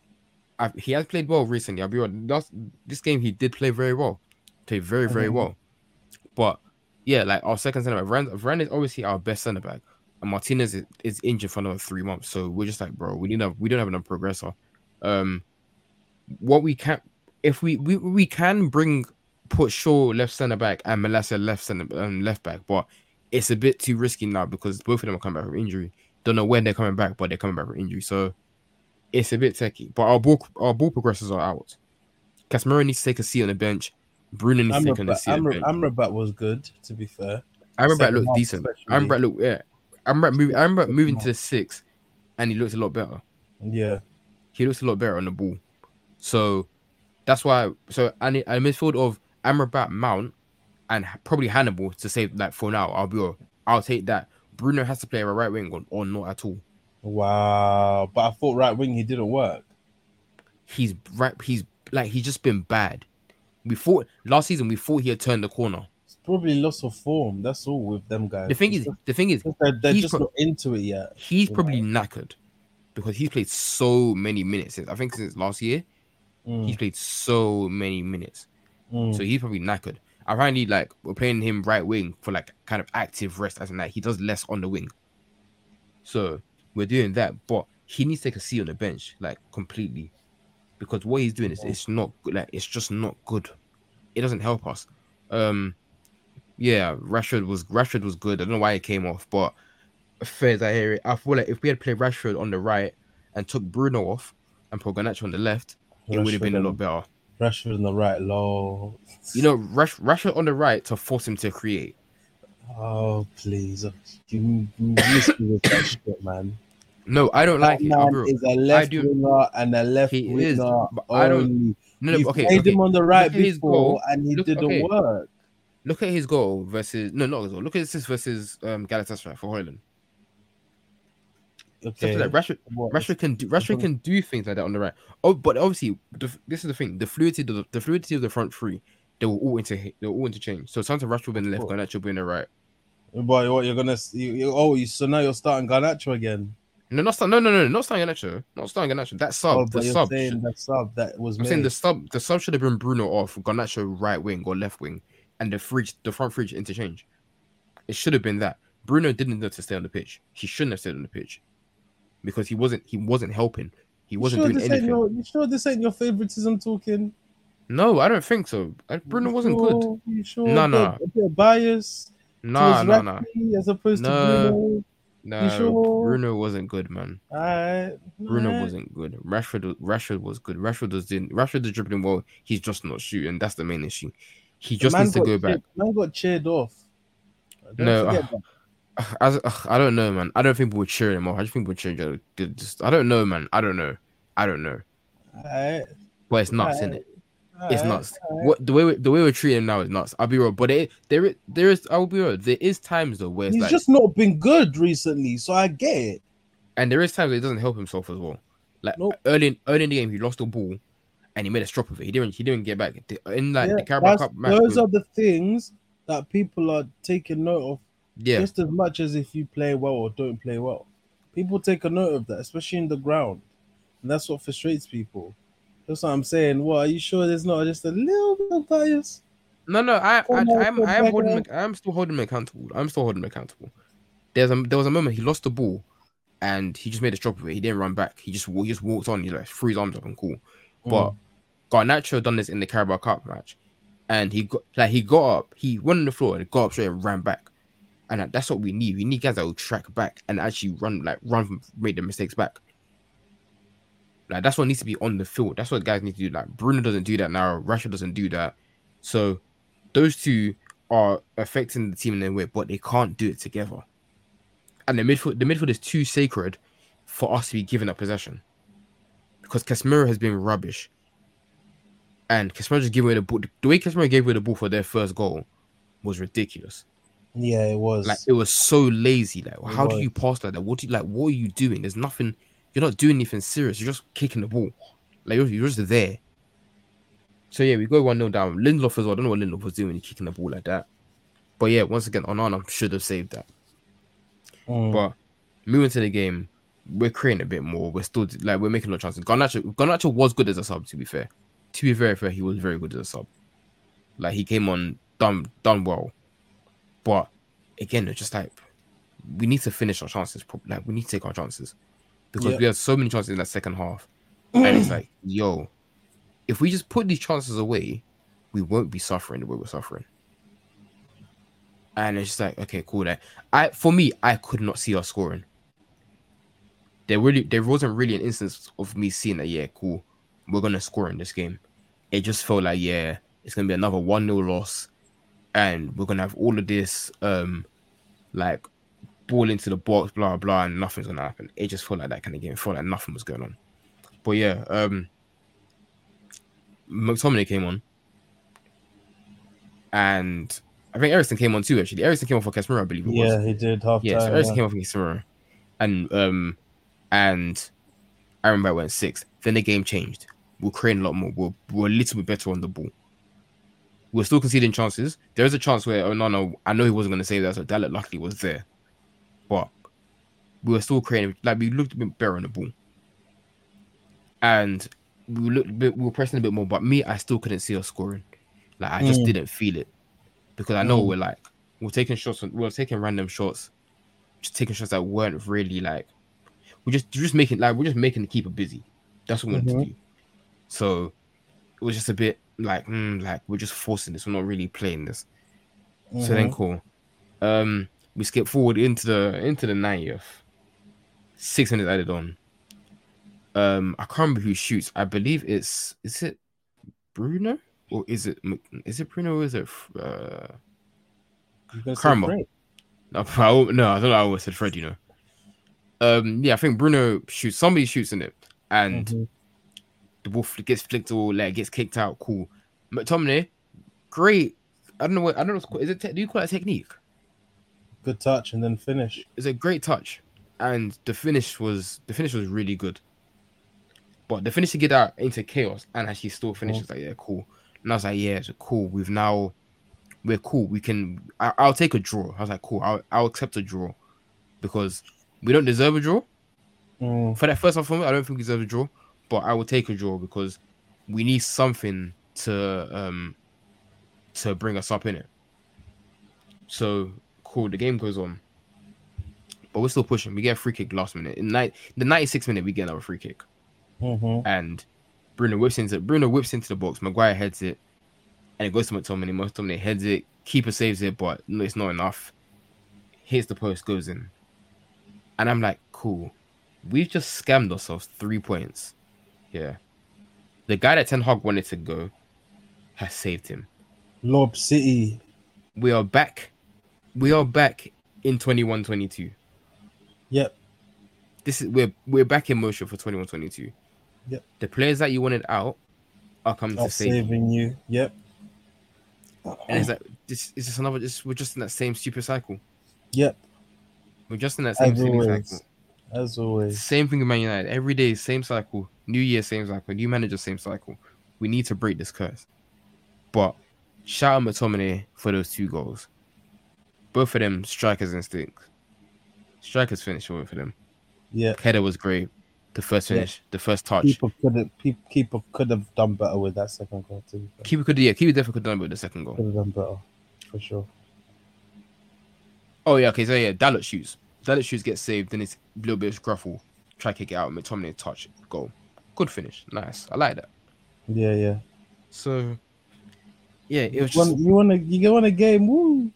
I, he has played well recently. I'll be honest. Last, this game he did play very well, played very very Mhm. well. But yeah, like our second centre back, Varane, Varane is obviously our best centre back, and Martinez is, is injured for another three months. So we're just like, bro, we need a we don't have enough progressor. Um, what we can, if we we, we can bring put Shaw left centre back and Malacia left centre um, left back, but it's a bit too risky now because both of them are coming back from injury. Don't know when they're coming back, but they're coming back from injury. So it's a bit techie. But our ball our ball progressors are out. Casemiro needs to take a seat on the bench. Bruno needs to take Amrabat, seat on the bench. Amrabat was good, to be fair. I remember it second looked decent. Remember looked yeah. I remember moving. I remember moving to the six, and he looks a lot better. Yeah. He looks a lot better on the ball. So that's why. So and a midfield of Amrabat, Mount, and probably Hannibal to say like for now. I'll be. I'll take that. Bruno has to play a right wing or, or not at all. Wow. But I thought right wing he didn't work. He's right. He's like he's just been bad. We thought last season we thought he had turned the corner. Probably loss of form. That's all with them guys. The thing It's is, just- the thing is, they're, they're just pro- not into it yet. he's probably knackered because he's played so many minutes since I think since last year. Mm, He's played so many minutes. mm. So he's probably knackered. Apparently, like we're playing him right wing for like kind of active rest, as in that he does less on the wing. So we're doing that, but he needs to take a seat on the bench, like completely, because what he's doing is it's not good. Like it's just not good. It doesn't help us. Um, yeah, Rashford was Rashford was good. I don't know why he came off, but fair as I hear it, I feel like if we had played Rashford on the right and took Bruno off and put Garnacho on the left, it would have been a Rashford lot better. Rashford on the right, low. You know, Rash, Rashford on the right to force him to create. Oh please, you miss me with that shit, man. No, I don't like that it. I'll man be real. is a left do- winger and a left He winger is, I don't-. No, no, You've okay, played okay. him on the right Look before, goal. and he Look- didn't okay. work. Look at his goal versus no, not his goal. Look at this versus um Galatasaray for Hojlund. Okay, Like Rashford, Rashford can do Rashford can do things like that on the right. Oh, but obviously, the, this is the thing: the fluidity, the, the fluidity of the front three, they will all inter they will all interchange. So sometimes Rashford will be in the left, Cool. Garnacho will be in the right. Boy, what you're gonna? You, you, oh, you, so now you're starting Garnacho again. No, not start, no, no, no, not starting Garnacho, not starting Garnacho. That sub, oh, the sub. should- that sub that was I'm made. saying the sub, the sub should have been Bruno off, Garnacho right wing or left wing, and the fridge, the front fridge interchange. It should have been that. Bruno didn't need to stay on the pitch. He shouldn't have stayed on the pitch because he wasn't. He wasn't helping. He wasn't sure doing anything. your, you sure this ain't your favoritism talking? No, I don't think so. Bruno You wasn't good. sure? You sure? Bit, nah. a bit of bias No, nah, nah, as opposed to Bruno. nah. sure? Bruno wasn't good, man. Alright, Bruno wasn't good. Rashford, was- Rashford was good. Rashford was doing. Rashford is dribbling well. He's just not shooting. That's the main issue. He just needs to go cheered- back. Man got cheered off. No, uh. As, ugh, I don't know, man. I don't think we're cheer him off. I just think we're cheering. Just, I don't know, man. I don't know. I don't know. Alright, But it's nuts, isn't it? It's nuts. alright. What the way we, the way we're treating him now is nuts. I'll be real, but it, there is there is. I'll be real. There is times though where it's He's like, just not been good recently, so I get it. and there is times where he doesn't help himself as well. Like Nope. early in, early in the game, he lost the ball, and he made a strop of it. He didn't he didn't get back in like Yeah, the Carabao Cup match. those with- are the things that people are taking note of yeah, just as much as if you play well or don't play well. People take a note of that, especially in the ground. And that's what frustrates people. That's what I'm saying. What are you sure there's not just a little bit of bias? No, no, I, I, Oh, no, I'm, I'm holding. I'm still holding him accountable. I'm still holding him accountable. There's a, there was a moment he lost the ball, and he just made a drop of it. He didn't run back. He just, he just walked on. He like threw his arms up and cool. But. Garnacho done this in the Carabao Cup match, and he got like he got up, he went on the floor and got up straight and ran back, and that- that's what we need. We need guys that will track back and actually run, like run, from, make the mistakes back. Like that's what needs to be on the field. That's what guys need to do. Like Bruno doesn't do that now. Rashford doesn't do that. So those two are affecting the team in their way, but they can't do it together. And the midfield, the midfield is too sacred for us to be giving up possession because Casemiro has been rubbish. And Casemiro just gave away the ball. The way Casemiro gave away the ball for their first goal was ridiculous. Yeah, it was. Like it was so lazy. Like how do you pass like that? What do you like? What are you doing? There's nothing. You're not doing anything serious. You're just kicking the ball. Like you're, you're just there. So yeah, we go one 0 down. Lindelof as well. I don't know what Lindelof was doing when he kicking the ball like that. But yeah, once again, Onana should have saved that. Mm. But moving to the game, we're creating a bit more. We're still like we're making a lot of chances. Garnacho, Garnacho was good as a sub. To be fair, to be very fair, he was very good as a sub. Like he came on done done well, but again, it's just like we need to finish our chances. Like we need to take our chances because Yeah. we had so many chances in that second half, and it's like, yo, if we just put these chances away, we won't be suffering the way we're suffering. And it's just like, okay, cool. That I, for me, I could not see us scoring. There really, there wasn't really an instance of me seeing that. Yeah, cool, we're gonna score in this game. It just felt like, yeah, it's gonna be another one 0 loss, and we're gonna have all of this, um, like ball into the box, blah blah, and nothing's gonna happen. It just felt like that kind of game. It felt like nothing was going on. But yeah, um, McTominay came on, and I think Eriksen came on too. Actually, Eriksen came on for Casemiro, I believe it was. Yeah, he did half Yeah, so. Eriksen yeah. came off against Casemiro, and um, and I remember White went six. Then the game changed. We're creating a lot more. We're, we're a little bit better on the ball. We're still conceding chances. There is a chance where oh no no, I know he wasn't going to say that, so Dalot luckily was there, but we were still creating like we looked a bit better on the ball, and we looked a bit, we were pressing a bit more. But me, I still couldn't see us scoring. Like I just Mm. didn't feel it because I know Mm. we're like we're taking shots. We're taking random shots, just taking shots that weren't really like. We're just just making like we're just making the keeper busy. That's what we wanted Mhm. to do. So it was just a bit like mm, like we're just forcing this. We're not really playing this. So then Mhm. cool. Um, we skip forward into the into the 90th. Six minutes added on. Um, I can't remember who shoots. I believe it's is it Bruno or is it is it Bruno or is it uh Karma. No, I no, I don't know. I always said Fred, you know. Um, yeah, I think Bruno shoots. Somebody shoots in it, and Mhm. the ball fl- gets flicked or like gets kicked out. Cool. McTominay, great. I don't know what I don't know. What's called. Is it? Te- do you call that technique? Good touch and then finish. It's a great touch, and the finish was the finish was really good. But the finish to get out into chaos and actually still finishes Mhm. is like yeah, cool. And I was like, yeah, it's cool. We've now we're cool. We can. I, I'll take a draw. I was like, cool. I'll I'll accept a draw because we don't deserve a draw Mm. for that first half. I don't think we deserve a draw, but I will take a draw because we need something to um to bring us up in it. So cool. The game goes on, but we're still pushing. We get a free kick last minute. In night, the ninety six minute, we get another free kick, Mhm. and Bruno whips into Bruno whips into the box. Maguire heads it, and it goes to McTominay. McTominay heads it. Keeper saves it, but it's not enough. Hits the post, goes in, and I'm like, cool. We've just scammed ourselves three points. Yeah, the guy that Ten Hag wanted to go has saved him. Lob City. We are back. We are back in 21-22. Yep. This is we're we're back in motion for 21-22. Yep. The players that you wanted out are coming to save you. saving you. Yep. And it's like this is just another just we're just in that same stupid cycle. Yep. We're just in that same As always. cycle. As always. Same thing with Man United. Every day, same cycle. New year, same cycle. New manager, same cycle. We need to break this curse. But shout out McTominay for those two goals. Both of them strikers instinct. Strikers finish for them. Yeah. Header was great. The first Yeah. finish, the first touch. Keeper could have keeper could have done better with that second goal too. Keeper could yeah, Keeper definitely could have done it with the second goal. Could have done better for sure. Oh yeah, okay, so yeah, Dalot shoots. Dalot shoots gets saved, then it's a little bit of scruffle. Try kick it out, McTominay touch, goal. Good finish. Nice. I like that. Yeah, yeah. So yeah, it was You just want, you want to you want a game? Woo!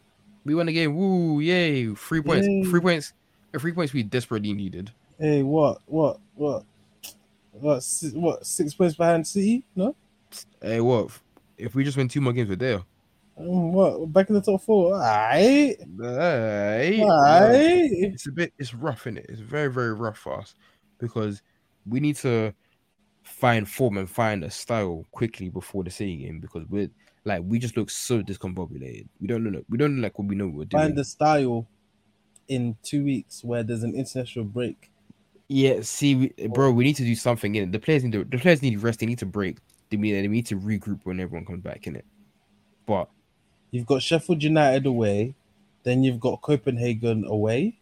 We won the game. Woo! Yay! Three points. Yay. Three points. uh, Three points we desperately needed. Hey, what, what, what, what, si- what? Six points behind City? No. Hey, what? If we just win two more games, we're there. What? Back in the top four? Alright, Hey, alright. Um, it's a bit. It's rough, in it? It's very, very rough for us because we need to find form and find a style quickly before the City game because we're like we just look so discombobulated. We don't look. We don't look like what we know we're doing. Find the style in two weeks where there's an international break. Yeah, see, we, bro, we need to do something in it. The players need to, the players need rest. They need to break. They need, they need to regroup when everyone comes back in it. But You've got Sheffield United away, then you've got Copenhagen away.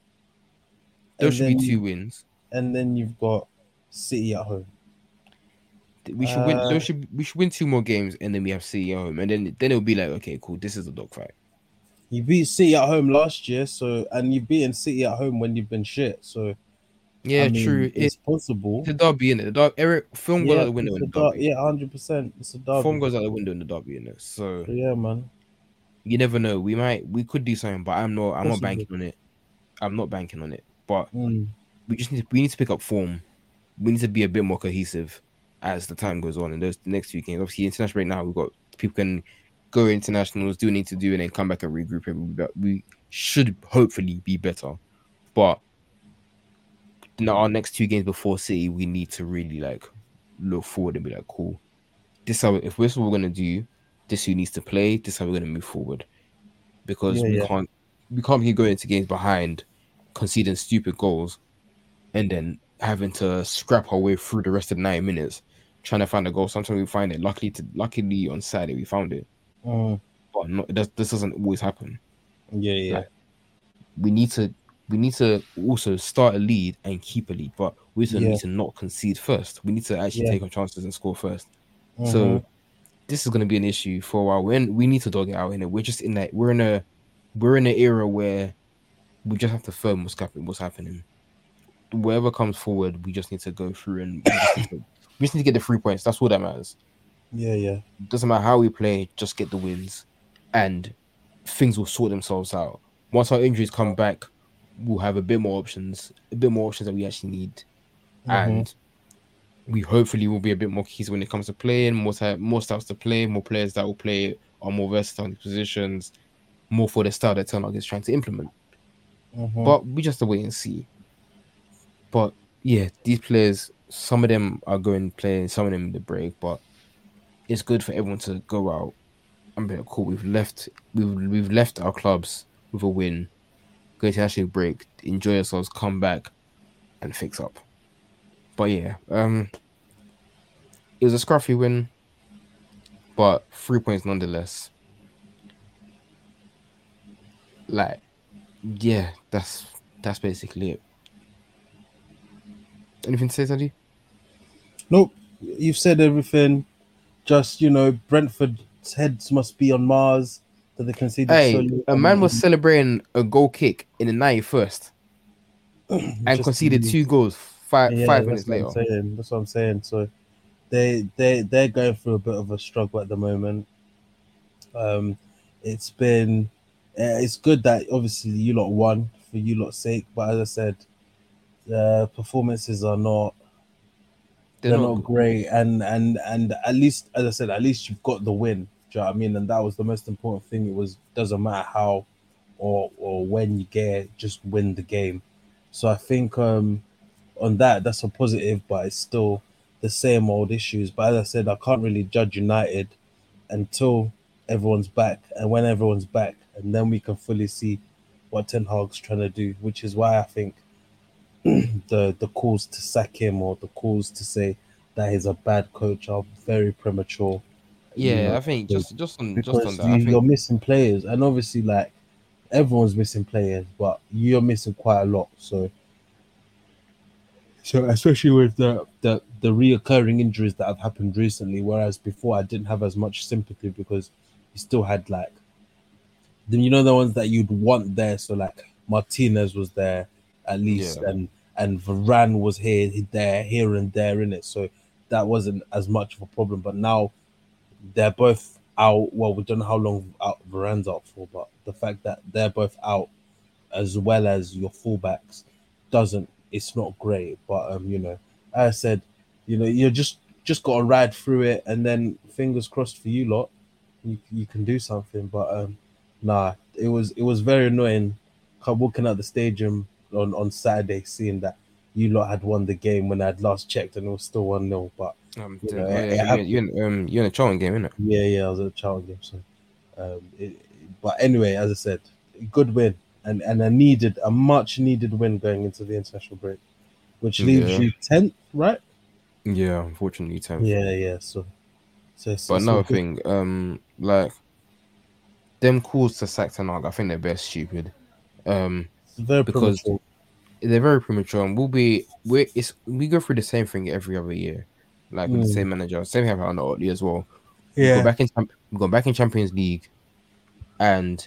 those and should be two wins. and then you've got City at home. We should win. Uh, There should we should win two more games, and then we have City at home, and then then it'll be like, okay, cool. This is a dogfight. You beat City at home last year, so and you've beaten City at home when you've been shit. So Yeah, I mean, true. It's It's possible. the derby in it. The derby, Eric film goes out the window in a the der- derby. yeah, hundred percent. It's a derby. Form goes out the window in the derby in it. So yeah, man. You never know. We might we could do something, but I'm not I'm not banking on it. I'm not banking on it. But Mm. we just need we need to pick up form. We need to be a bit more cohesive as the time goes on in those next few games. Obviously, international right now we've got people can go internationals, do what need to do, and then come back and regroup. And we, should hopefully be better. But now our next two games before City, we need to really like look forward and be like, cool. This how if this is what we're gonna do, this who needs to play. This is how we're gonna move forward. Because Yeah, we yeah. can't we can't keep going into games behind, conceding stupid goals, and then having to scrap our way through the rest of the 90 minutes trying to find a goal. Sometimes we find it. Luckily, to, luckily on Saturday we found it, Mm. but not, it does, this doesn't always happen. Yeah, yeah. Like, We need to we need to also start a lead and keep a lead, but we also Yeah. need to not concede first. We need to actually Yeah. take our chances and score 1st Mhm. So this is going to be an issue for a while. We need to dog it out in it. We're just in that. We're in a we're in an era where we just have to firm what's happening. What's happening. Whatever comes forward, we just need to go through and we just, need to, we just need to get the three points. That's all that matters. yeah, yeah. Doesn't matter how we play, just get the wins, and things will sort themselves out. Once our injuries come back, we'll have a bit more options, a bit more options that we actually need, Mhm. and we hopefully will be a bit more keys when it comes to playing, more type, more styles to play, more players that will play are more versatile in positions, more for the style that Ten Hag is trying to implement. Mhm. But we just have to wait and see. But yeah, these players, some of them are going playing, some of them in the break, but it's good for everyone to go out and be like, cool. We've left, we've we've left our clubs with a win. Go to actually break, enjoy ourselves, come back, and fix up. But yeah, um, it was a scruffy win, but three points nonetheless. Like, yeah, that's that's basically it. Anything to say, Tadi? Nope. You've said everything. Just you know, Brentford's heads must be on Mars that they conceded. Hey, so- a man was celebrating a goal kick in the 91st and conceded two goals five Yeah, five minutes later. saying. That's what I'm saying. So they they they're going through a bit of a struggle at the moment. Um, it's been uh, it's good that obviously you lot won for you lot's sake, but as I said, the performances are not They're they're, not not, great, and and and at least as I said, at least you've got the win. Do you know what I mean? And that was the most important thing. It was doesn't matter how or or when you get it, just win the game. So I think um on that that's a positive, but it's still the same old issues. But as I said, I can't really judge United until everyone's back, and when everyone's back, and then we can fully see what Ten Hag's trying to do. Which is why I think the the calls to sack him or the calls to say that he's a bad coach are very premature. Yeah, you know, I think just just on just on that, you, you're missing players, and obviously, like everyone's missing players, but you're missing quite a lot. So, so especially with the the the reoccurring injuries that have happened recently, whereas before I didn't have as much sympathy because you still had like, then you know the ones that you'd want there. So like Martinez was there at least, Yeah. and and Varane was here, there, here and there in it. So that wasn't as much of a problem. But now they're both out. Well, we don't know how long out Varane's out for, but the fact that they're both out, as well as your fullbacks, doesn't. It's not great, but um, you know, as I said, you know, you just just got to ride through it, and then fingers crossed for you lot, you you can do something. But um, nah, it was it was very annoying. Walking out the stadium on on Saturday, seeing that you lot had won the game when I'd last checked, and it was still one 0 But um, you know, yeah, it you're, happened. you're, in, um, you're in a Charlton game, innit? Yeah, yeah, I was at a child game. So, um, it, but anyway, as I said, good win and and a needed, a much needed win going into the international break, which leaves Yeah. you tenth, right? Yeah, unfortunately, tenth. Yeah, yeah. So, so, it's- But another good. thing, um, like them calls to sack Hag, I think they're best stupid. Um, very because- premature. they're very premature, and we'll be we it's we go through the same thing every other year, like with the Mm. same manager. Same thing happened under Otley as well. We go back in we go back in Champions League, and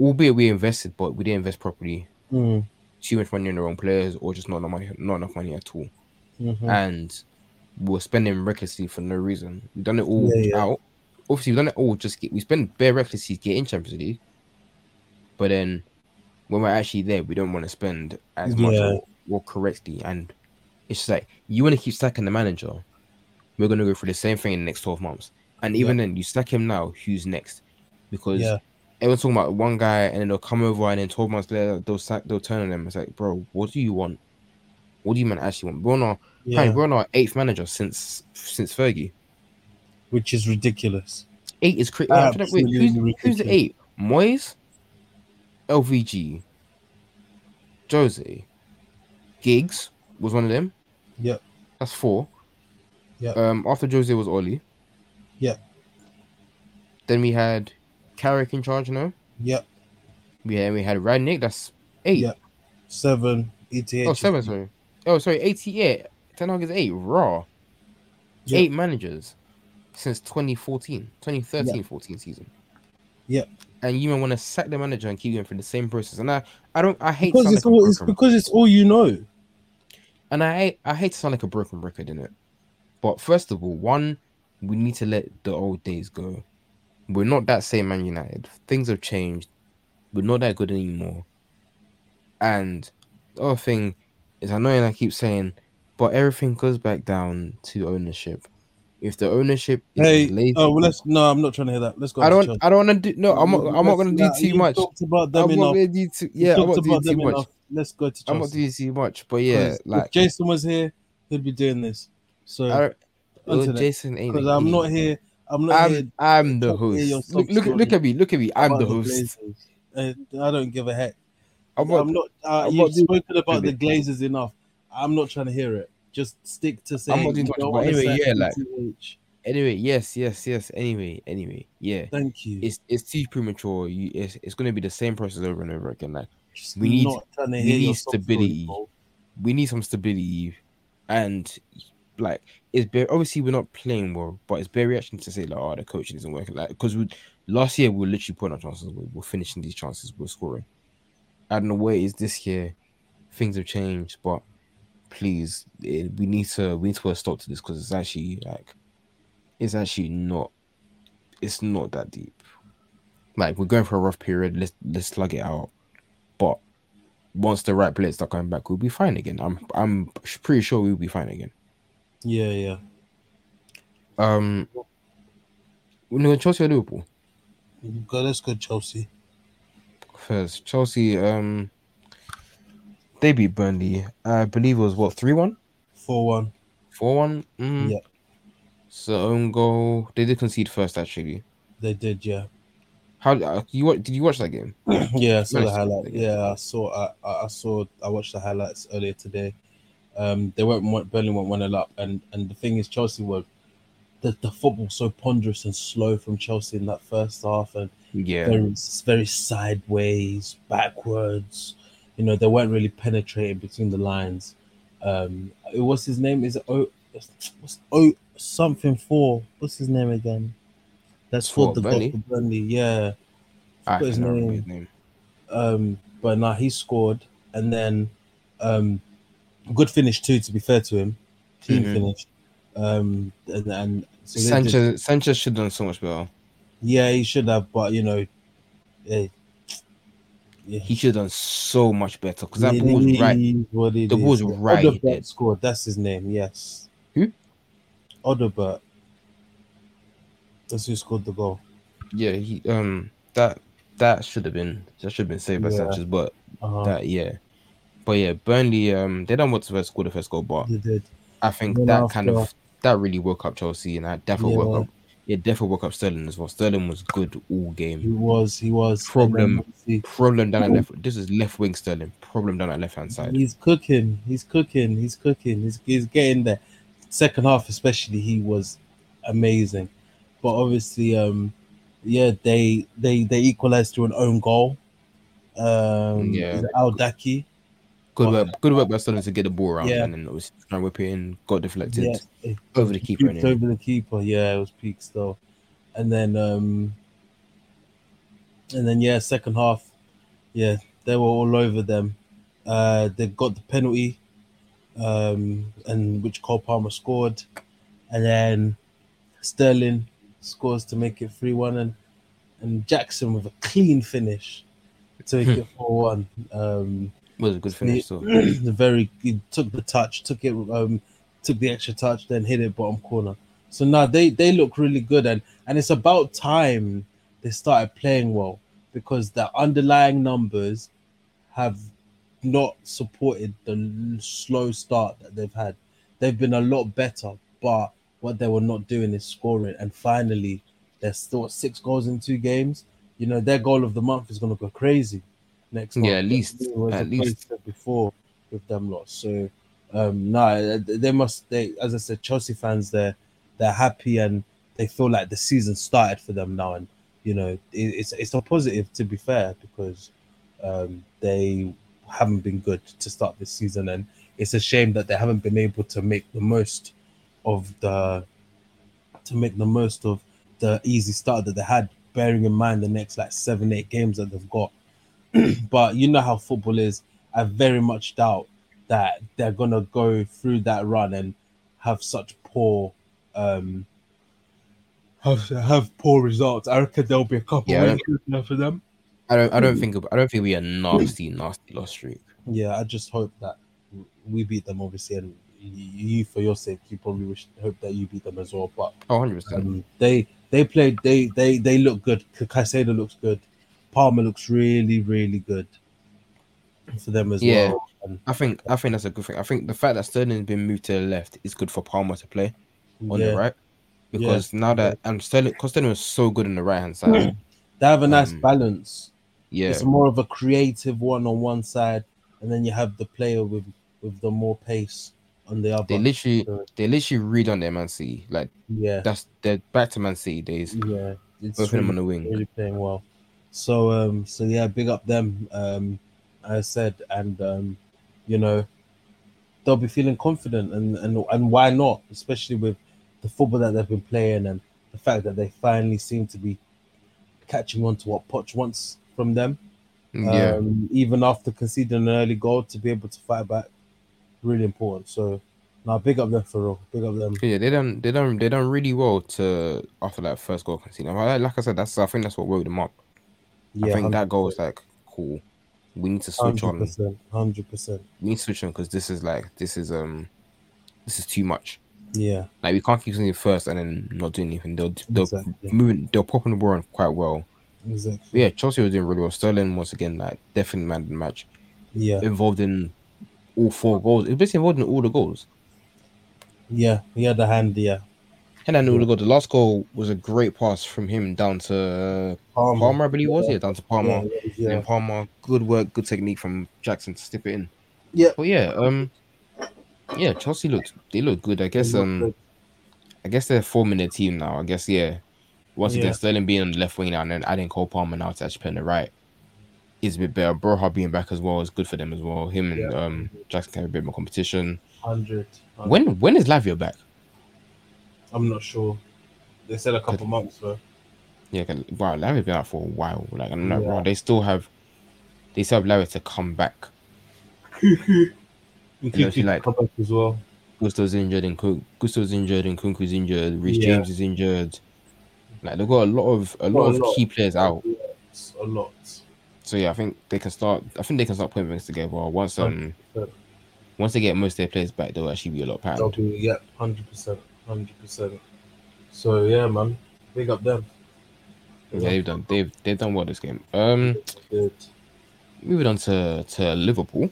albeit we invested, but we didn't invest properly. Mm, Too much money on the wrong players, or just not enough money, not enough money at all. mhm. And we we're spending recklessly for no reason. We've done it all Yeah, yeah. out. Obviously, we've done it all just get, we spend bare recklessly getting Champions League, but then when we're actually there, we don't want to spend as much or, or correctly. And it's just like you want to keep stacking the manager. We're gonna go through the same thing in the next twelve months. And even then, you stack him now. Who's next? Because Yeah. Everyone's talking about one guy, and then they'll come over, and then twelve months later, they'll sack, they'll turn on them. It's like, bro, what do you want? What do you man actually want? We're on our yeah, Hey, we're on our eighth manager since since Fergie. which is ridiculous. Eight is crazy. Who's, who's the eight? Moyes, LVG, Jose, Giggs was one of them. Yep. That's four. Yeah. Um, after Jose was Oli. Yeah. Then we had Carrick in charge now. Yep, We had we had Rangnick. That's eight. Yep. seven, ETH. Oh, seven. Sorry. Oh, sorry. Eighty-eight. Ten Hag is eight. Raw. Yep. Eight managers since 2014, 2013 14 season. Yep. And you want to sack the manager and keep going through the same process. And I, I don't, I hate Because it's like all it's because it's all you know. and I, I hate to sound like a broken record in it. But first of all, one, we need to let the old days go. We're not that same Man United. Things have changed. We're not that good anymore. And the other thing is, I know, and I keep saying, but everything goes back down to ownership. If the ownership is Hey, lazy, oh well, let's no, I'm not trying to hear that. Let's go. I don't, I don't want to do. No, I'm not. I'm not going to do too much. Talked about them I'm not enough. going to do too. Yeah, I'm talked not doing too much. enough. Let's go to I'm not doing too much. But yeah, like if Jason was here, he'd be doing this. So well, Jason ain't because I'm not here, I'm not. I'm, I'm the host. Look, look, look at me. Look at me. I'm the host. Glazers. Uh, I don't give a heck. I'm I'm not. not. Uh, I'm you've not spoken about the. Glazers enough. I'm not trying to hear it. Just stick to saying. not doing you much, don't but wanna anyway, yeah, like-. Anyway, yes, yes, yes. Anyway, anyway, yeah. Thank you. It's it's too premature. You, it's it's going to be the same process over and over again. Like Just we need- not we need sob story, stability. we need some stability, and like it's obviously we're not playing well, but it's very reaction to say like, oh, the coaching isn't working. Like because we last year we were literally putting our chances, we we're finishing these chances, we're scoring. I don't know where it is this year. Things have changed, but please, eh, we need to we need to put a stop to this because it's actually like it's actually not it's not that deep. Like we're going for a rough period. Let's let's slug it out, but once the right players start coming back, we'll be fine again. I'm I'm pretty sure we'll be fine again. Yeah, yeah. Um, when we Chelsea or Liverpool Go, let's go Chelsea. first, Chelsea um they beat Burnley. I believe it was what three one, Four one. four one. Mm. Yeah. So own goal. They did concede first actually. They did, yeah. How uh, you what did you watch that game? yeah, I saw the Nice. highlight. Yeah, I saw. I I saw. I watched the highlights earlier today. Um, they went one- Burnley went one 0 up, and and the thing is, Chelsea were the the football so ponderous and slow from Chelsea in that first half, and Yeah, very very sideways, backwards. You know, they weren't really penetrating between the lines. Um, what's his name? Is it O? What's O something for? What's his name again? That's For the goal Burnley? for Burnley. Yeah. I his name. his name. Um, but now he scored, and then um, good finish too. To be fair to him, team Mhm. finish. Um, and, and so they did- Sanchez Sanchez should have done so much better. yeah, he should have, but you know, yeah, yeah. He should have done so much better because that ball was right. is What it The ball was right Odobert scored. That's his name. Yes. Who? Odobert. That's who scored the goal. Yeah, he um that that should have been that should have been saved by Yeah. Sanchez, but Uh-huh. that yeah, but yeah, Burnley um they don't want to score the first goal, but They did. I think that kind of that really woke up Chelsea, and that definitely Yeah. woke up. It definitely woke up Sterling as well. Sterling was good all game. He was. He was. Problem. Problem down at left. This is left wing Sterling. Problem down at left hand side. He's cooking. He's cooking. He's cooking. He's, he's getting there. Second half, especially, he was amazing. But obviously, um, yeah, they they they equalized through an own goal. Um, Yeah. Al-Dakhil. Good work, good work by Sterling to get the ball around Yeah. and then obviously try and whip it in, got deflected it over the keeper. innit? over the keeper. Yeah, it was peaks though. And then um and then yeah, second half, yeah, they were all over them. Uh they got the penalty, um, and which Cole Palmer scored, and then Sterling scores to make it 3-1 and and Jackson with a clean finish to make it 4-1. Um Was a good finish. So the very he took the touch, took it, um, took the extra touch, then hit it bottom corner. So now they they look really good, and and it's about time they started playing well because the underlying numbers have not supported the slow start that they've had. They've been a lot better, but what they were not doing is scoring. And finally, they're still six goals in two games. You know, their goal of the month is going to go crazy next month. Yeah, at least- at least. before with them lot. So um no, they must they as I said, Chelsea fans they're they're happy and they feel like the season started for them now, and you know it, it's it's a positive to be fair because um they haven't been good to start this season, and it's a shame that they haven't been able to make the most of the to make the most of the easy start that they had, bearing in mind the next like seven eight games that they've got. but you know how football is. I very much doubt that they're gonna go through that run and have such poor um have have poor results. I reckon there'll be a couple Yeah, I of wins now for them. I don't I don't think I don't think we a nasty nasty loss streak. Yeah, I just hope that we beat them obviously and you for your sake you probably wish hope that you beat them as well. But Oh, 100 percent. um, they they played they they they look good. Caicedo looks good. Palmer looks really really good for them as Yeah. well. And, I think I think that's a good thing. I think the fact that Sterling's been moved to the left is good for Palmer to play on yeah, the right because now that and Sterling, because Sterling was so good on the right hand side. they have a nice um, balance. Yeah, It's more of a creative one on one side, and then you have the player with with the more pace on the other. they literally So, they literally read on their Man City. Like yeah, that's they're back to Man City days. yeah, it's Both of them on the wing. really playing well. So um, so yeah, big up them. Um, as I said, and um, you know, they'll be feeling confident, and and and why not? Especially with the football that they've been playing, and the fact that they finally seem to be catching on to what Poch wants from them. Yeah, um, even after conceding an early goal to be able to fight back, really important. So, now big up them for real. Big up them. yeah, they done they done they done really well to after that first goal conceded. Like, like I said, that's I think that's what woke them up. I Yeah, think that goal was like cool. We need to switch hundred on. percent, hundred percent. We need to switch on because this is like this is um this is too much. Yeah, Like we can't keep something first and then not doing anything. They'll they'll exactly, moving they're popping the ball on quite well. exactly. But yeah, Chelsea was doing really well. Sterling once again like definitely man the match. Yeah, Involved in all four goals. It's basically involved in all the goals. yeah. He had a hand. Yeah, And then all the last goal was a great pass from him down to Palmer. Palmer, I believe it was. Yeah. Down to Palmer. Yeah, yeah, then Palmer, good work, good technique from Jackson to step it in. Yeah. But yeah, um, yeah, Chelsea looked they look good. I guess um, good. I guess they're forming their team now. I guess yeah. Once again, Sterling being on the left wing now and then adding Cole Palmer now to actually play on the right is a bit better. Broja being back as well is good for them as well. Him and um Jackson can have a bit more competition. hundred. When when is Lavia back? I'm not sure. They said a couple months though. Yeah, wow, Lavia been out for a while. Like I'm not Yeah. wrong. They still have they still have Lavia to come back. And know, she Kiki like- come back as well. Gusto's injured and Gusto's injured and Nkunku's injured. Reece Yeah. James is injured. Like they've got a lot of a lot a of lot. key players out. A lot. So yeah, I think they can start. I think they can start putting things together. Once um, 100%. once they get most of their players back, they'll actually be a lot They'll patterned. be yeah, hundred percent, hundred percent. So yeah, man, big up them. Yeah, they've done. They've they've done well this game. Um, Good. moving on to to Liverpool.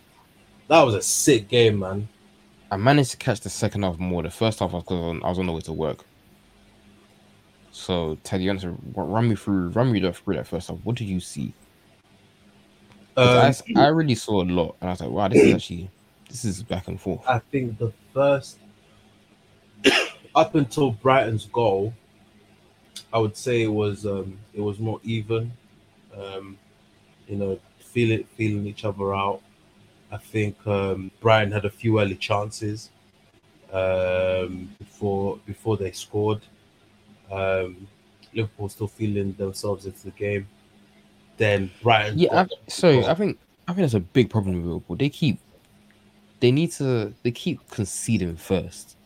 That was a sick game, man. I managed to catch the second half more. The first half I I was on, I was on the way to work. So Tadi, honestly, run me through, run me through that first half. What did you see? Um, I, I really saw a lot, and I was like, wow, this is actually this is back and forth. I think the first up until Brighton's goal, I would say it was um it was more even. Um, you know, feeling feeling each other out. I think um, Brighton had a few early chances um, before before they scored. Um, Liverpool still feeling themselves into the game. Then Brighton. Yeah, I, so I think I think that's a big problem with Liverpool. They keep they need to they keep conceding first.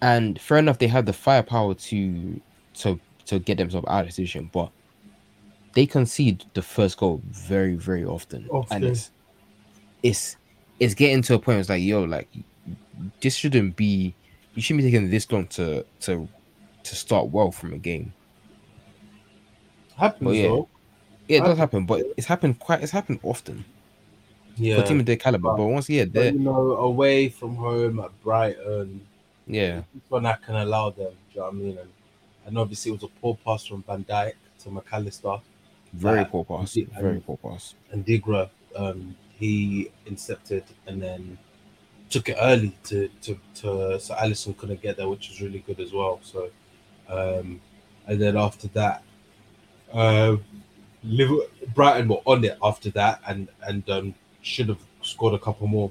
And fair enough, they have the firepower to to to get themselves out of the position, but they concede the first goal very, very often. Often. And it's it's it's getting to a point where it's like, yo, like this shouldn't be you shouldn't be taking this long to to to start well from a game. happens Well, yeah. though. Yeah, it does happen, but it's happened quite it's happened often Yeah. for team of their caliber. But once yeah, but, they're you know, away from home at Brighton, yeah. one I can allow them. Do you know what I mean? And, and obviously, it was a poor pass from Van Dijk to Mac Allister Very poor pass. and- Very poor pass. Adingra. Um, he intercepted and then took it early to to, to so Alisson couldn't get there, which was really good as well. So, um, and then after that, uh, Liverpool, Brighton were on it after that, and and um, should have scored a couple more.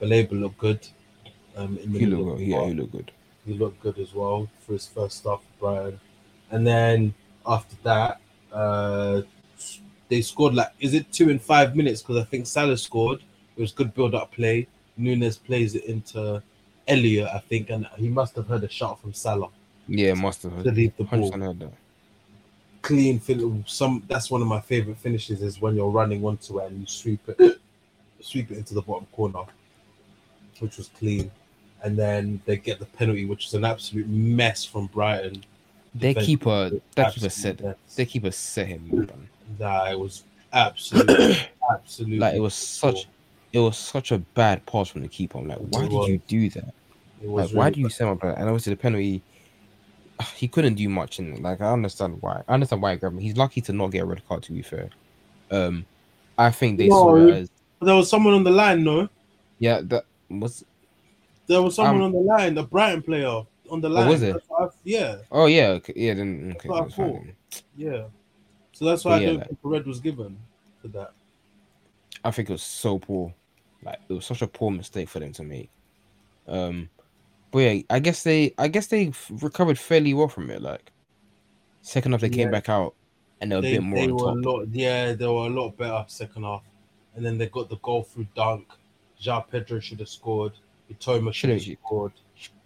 Baleba looked good. Um, in the He looked good. Yeah, he looked good. he looked good as well for his first start for Brighton. And then after that, uh, they scored like is it two in five minutes? Because I think Salah scored. It was good build up play. Núñez plays it into Elliott, I think, and he must have heard a shot from Salah Yeah, must have. to leave the ball. heard that. Clean fin- some that's one of my favorite finishes is when you're running onto it and you sweep it sweep it into the bottom corner, which was clean. And then they get the penalty, which is an absolute mess from Brighton. Their Defense- keeper, that keeper said, mess. their keeper set him. man. Nah, it was absolutely, absolutely. Like it was such, it was such a bad pass from the keeper. I'm like, why It did you do that? Like, was why really do you send my brother? And obviously the penalty, he couldn't do much And. Like I understand why. I understand why he grabbed him. He's lucky to not get a red card. To be fair, um, I think they saw it as There was someone on the line, no? yeah. That was There was someone Um, on the line, the Brighton player on the line. was it? I- yeah, oh yeah, okay, yeah. Then okay, I thought. yeah. So that's why But I yeah, don't like- think red was given for that. I think it was so poor. Like it was such a poor mistake for them to make. Um, but yeah, I guess they, I guess they recovered fairly well from it. Like second half, they came back out and they were They, a bit more they were a lot, yeah, they were a lot better second half, and then they got the goal through Dunk. João Pedro should have scored. Mitoma should have scored.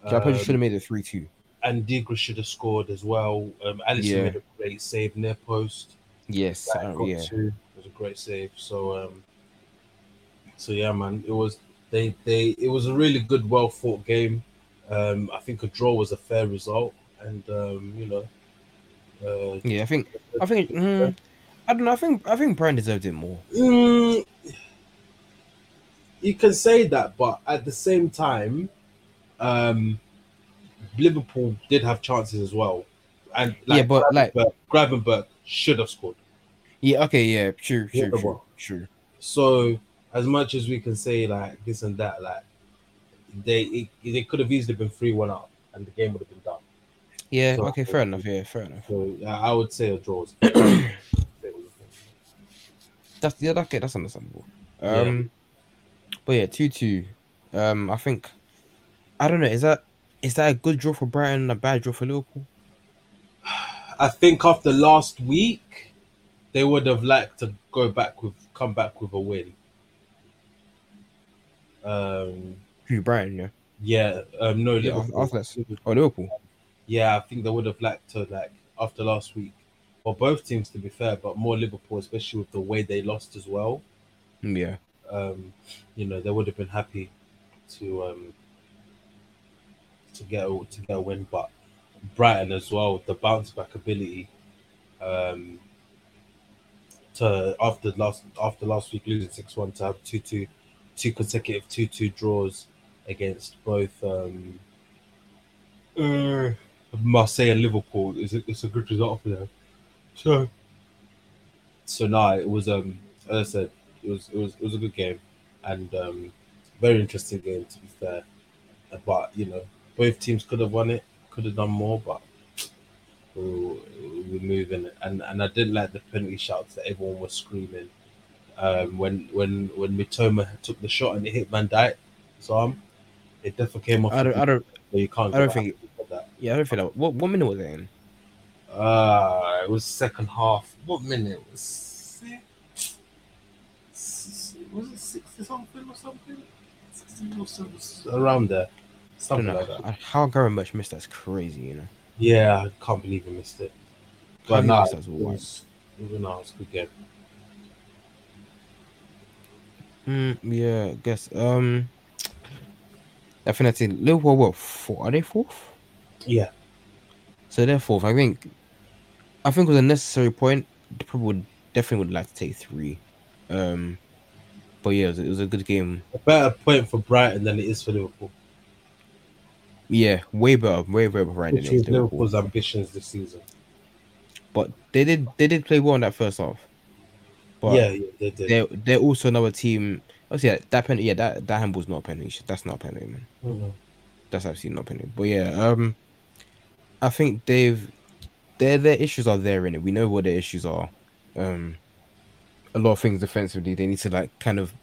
Japan Um, should have made it three two. Adingra should have scored as well. Um, Alisson Yeah. made a great save near post. Yes, uh, got yeah. to. It was a great save. So um so yeah man, it was they they it was a really good, well fought game. Um I think a draw was a fair result and um, you know uh Yeah, I think, I think, mm, I don't know. I think, I think Brian deserved it more. mm, you can say that, but at the same time, um Liverpool did have chances as well. And Yeah, but, like- Gravenberch- Gravenberch should have scored. Yeah. Okay. Yeah. True. True. well. So as much as we can say like this and that, like they it, they could have easily been three one up and the game would have been done. Yeah. So- Okay. Fair enough. Yeah. Fair enough. So uh, I would say a draw. is- That's yeah. That's okay. That's understandable. Yeah. But yeah, two two. Um. I think. I don't know. Is that is that a good draw for Brighton and a bad draw for Liverpool? I think after last week, they would have liked to go back with come back with a win. Um. Who Brighton? Yeah. Yeah. Um. No. Yeah, Liverpool. after that. Oh, Liverpool. Yeah, I think they would have liked to like after last week. Well, both teams to be fair, but more Liverpool, especially with the way they lost as well. Mm, Yeah. Um, you know, they would have been happy to um, to get a, to get a win. But Brighton as well, the bounce back ability um, to after last after last week losing six one to have two two two consecutive two two draws against both um, uh, Marseille and Liverpool is it's a good result for them. So so no, it was um as I said, it was it was it was a good game and um very interesting game to be fair. But you know, both teams could have won it, could have done more, but we we're moving and and I didn't like the penalty shouts that everyone was screaming. um, when when when Mitoma took the shot and it hit Van Dijk's arm. It definitely came off. I don't, I don't, so you can't. I don't think- that. yeah, I don't think that. What, what minute was it in? Uh, it was second half. What minute was Was it sixty something or something? 60 or something, around there, I don't something know. like that. I- How Gary Much missed that's crazy, you know. Yeah, I can't believe we missed it. How But he nah, missed it that's wild. was, it was, nah, it was a good game. Mm, yeah, I guess. Um, I think that's it. Liverpool, what, four? Are they fourth? Yeah, So they're fourth. I think, I think it was a necessary point. They probably would, definitely would like to take three. Um, but yeah, it was, it was a good game. a better point for Brighton than it is for Liverpool. Yeah, way better, way better right than Which it is Liverpool. Liverpool's ambitions this season. But they did, they did play well in that first half. But yeah, yeah, they did. they're they're also another team. Oh yeah, that penalty. Yeah, that that handball's not a penalty. That's not a penalty, man. Mhm. That's absolutely not a penalty. But yeah, um, I think they've their their issues are there in it. We know what their issues are. Um, a lot of things defensively. They need to like kind of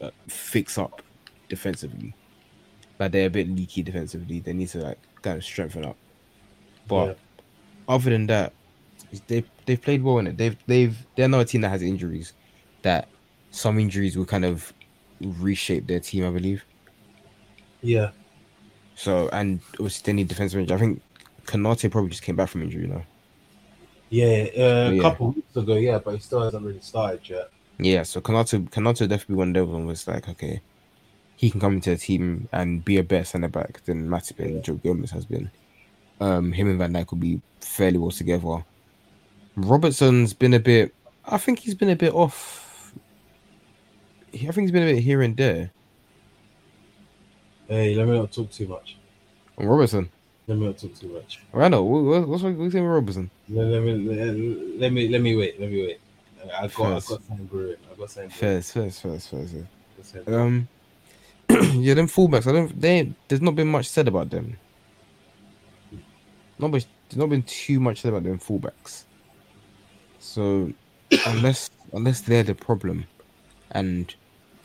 uh, fix up defensively. Like they're a bit leaky defensively. They need to like kind of strengthen up. But Yeah. other than that, they they've played well in it. They've they've they're not a team that has injuries. That some injuries will kind of reshape their team, I believe. yeah, So and obviously they need defensive injury. I think Konaté probably just came back from injury, you know. Yeah. Uh, a Yeah. couple weeks ago, yeah, but he still hasn't really started yet. Yeah, so Konaté would definitely of those ones was like, okay, he can come into the team and be a better centre back than Matip and Joe Gomez has been. Um, him and Van Dijk will be fairly well together. Robertson's been a bit. I think he's been a bit off. I think he's been a bit here and there. Hey, let me not talk too much. Robertson, Let me not talk too much. Randall, what, what, what's what's with Robertson? Let, let me let, let me let me wait. Let me wait. I got I got First. something brewing. I've got something. First, first, first, first. I brewing. Um, yeah, them fullbacks. I don't. They there's not been much said about them. Not much. There's not been too much said about them fullbacks. So unless unless they're the problem, and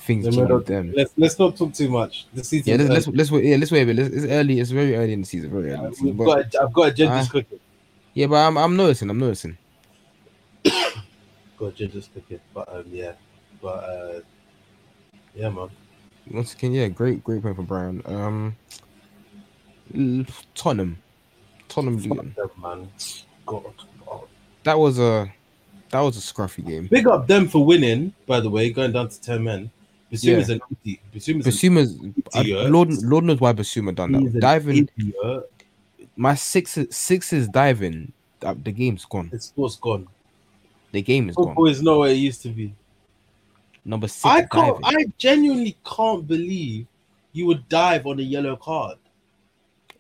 things Let me change not- with them. Let's let's not talk too much. The season. Yeah, let's, let's let's wait. Yeah, let's wait a bit. Let's, it's early. It's very early in the season. Very early. The season. But, got. A, I've got a ginger's Ah. cooking. yeah, but I'm I'm noticing. I'm noticing. Got a ginger's cooking. But um, yeah. But uh, yeah, man. Once again, yeah, great great point for Brian. Um, Tottenham, Tottenham Luton. Man. God. God. That was a that was a scruffy game. Big up them for winning. By the way, going down to ten men. Bissouma's an idiot. Bissouma's an Bissouma's I- idiot. Lord Lord knows why Bissouma done that. an Diving idiot. my six six is diving. uh, The game's gone. The sport's gone. The game is gone. Football is not where it used to be. Number six. I can't. diving. I genuinely can't believe you would dive on a yellow card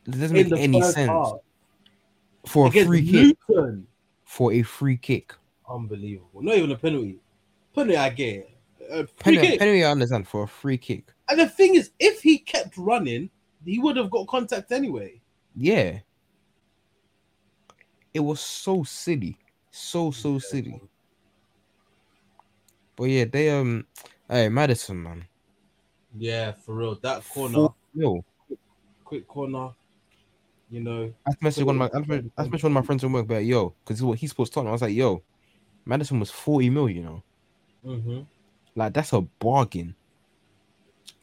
It doesn't make any sense half for a against free kick. For a free kick. Unbelievable. Not even a penalty. Penalty, I get. it. A free Penalty, kick. I understand. For a free kick. And the thing is, if he kept running, he would have got contact anyway. Yeah. It was so silly. So so silly. But yeah, they um hey Maddison man. Yeah, for real. That corner, Four nil. quick corner. You know, I messaged one of my I messaged one of my friends from work, but yo, because what he supposed to talk. I was like, yo, Maddison was 40 mil, you know. hmm Like that's a bargain.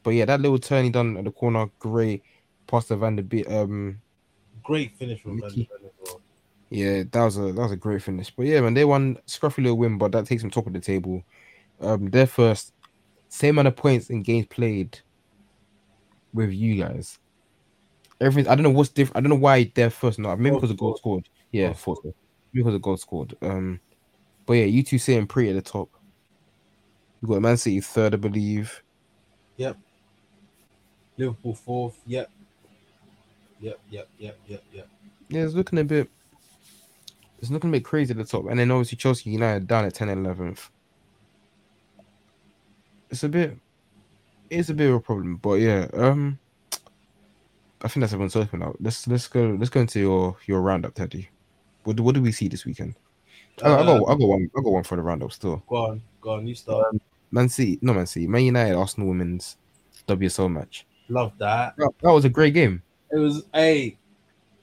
But yeah, that little turn he done at the corner, great. Past the Van der Beek, um, great finish from Van de Mickey. Ven as well. yeah, that was a that was a great finish. But yeah, man, they won scruffy little win, but that takes them top of the table. Um, their first same amount of points in games played with you guys. Everything I don't know what's different. I don't know why they're first. No, maybe because of goal scored. Yeah, thought. Maybe because of goal scored. Um, but yeah, you two sitting pretty at the top. You got Man City third, I believe. Yep. Liverpool fourth. Yep. Yep. Yep. Yep. Yep. Yep. Yeah, it's looking a bit. It's looking a bit crazy at the top, and then obviously Chelsea United down at 10 and 11th. It's a bit. It's a bit of a problem, but yeah. Um, I think that's everyone's talking about. Let's let's go. Let's go into your your roundup, Tadi. What do, what do we see this weekend? I, I got I got one I got one for the roundup still. Go on. Go on. You start. Man City, no Man City, Man United, Arsenal women's WSL match. Love that. That, that was a great game. It was a.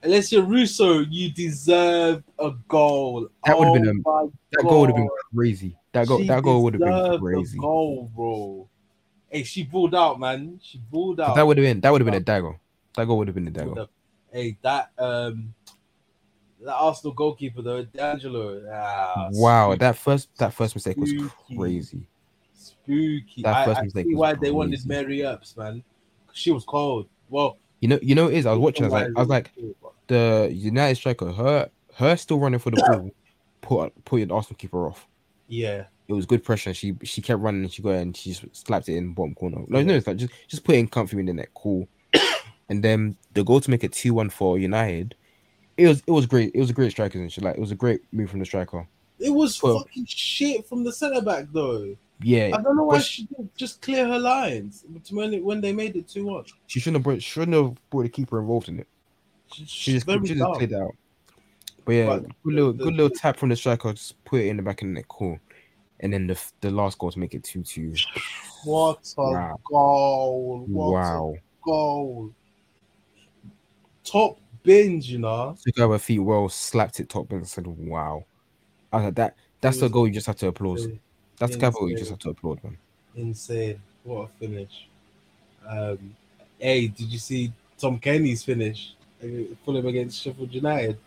Alessia Russo, you deserve a goal. That would have been Oh a- That goal would have been crazy. That goal, She that goal would have been crazy. Goal, bro. Hey, she balled out, man. She balled out. That would have been that would have been a dagger. That goal would have been a dagger. Hey, that um, that Arsenal goalkeeper though, D'Angelo. Ah, Wow, that first that first mistake was crazy. Spooky. that I, first I mistake see why they wanted crazy. Mary Earps, man. She was cold. Well, You know, you know, it is. I was watching. I was like, I was like, the United striker, her, her still running for the ball, put put the Arsenal keeper off. yeah, It was good pressure. She she kept running. and She got and she just slapped it in bottom corner. No, no, it's like just just put in comfy in the net, cool. and then the goal to make it two one for United. It was it was great. It was a great striker and she Like it was a great move from the striker. it was Well- fucking shit from the centre back though. Yeah, I don't know why but she didn't just clear her lines when it, when they made it two one. she shouldn't have brought, shouldn't have brought the keeper involved in it. She, She just, she just cleared out. But yeah, But good little the- good little tap from the striker, just put it in the back of the net, cool. And then the the last goal to make it two two. What a Wow. goal! What Wow. a goal! Top binge, you know. Took out her feet well, slapped it top and said, "Wow." I was like, "That that's the goal you just have to applaud. That's the goal you just have to applaud, man." Insane! What a finish! Um, hey, did you see Tom Cairney's finish? Uh, Fulham against Sheffield United.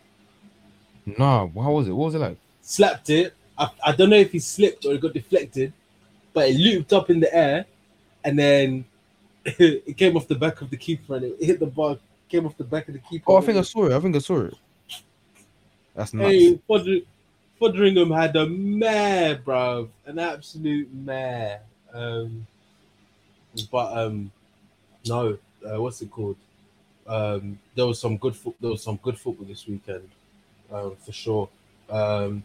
No, how was it? What was it like? Slapped it. I, I don't know if he slipped or it got deflected, but it looped up in the air, and then it came off the back of the keeper and it hit the bar. Came off the back of the keeper. Oh, I think I saw it. I think I saw it. That's nuts. Hey, Foderingham had a mare, bruv. An absolute mare. Um, but um, no, uh, what's it called? Um, there was some good foot. There was some good football this weekend, um, for sure. Um,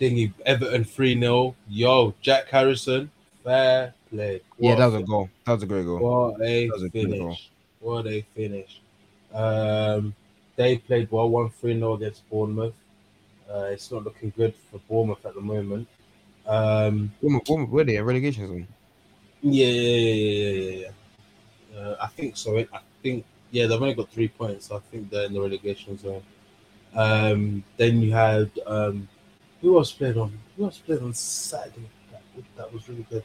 thingy Everton three 0 Yo, Jack Harrison, fair play. yeah, that was a goal. That was a great goal. What a That was a good goal. finish! What a finish! Um, they played well, one 3 0 against Bournemouth. Uh, it's not looking good for Bournemouth at the moment. Um, What, what, where they in relegation zone? yeah, yeah, yeah, yeah, yeah, yeah. Uh, I think so. I think yeah, they've only got three points. So I think they're in the relegation zone. Um, then you had um, who else played on? Who else played on Saturday? That, that was really good.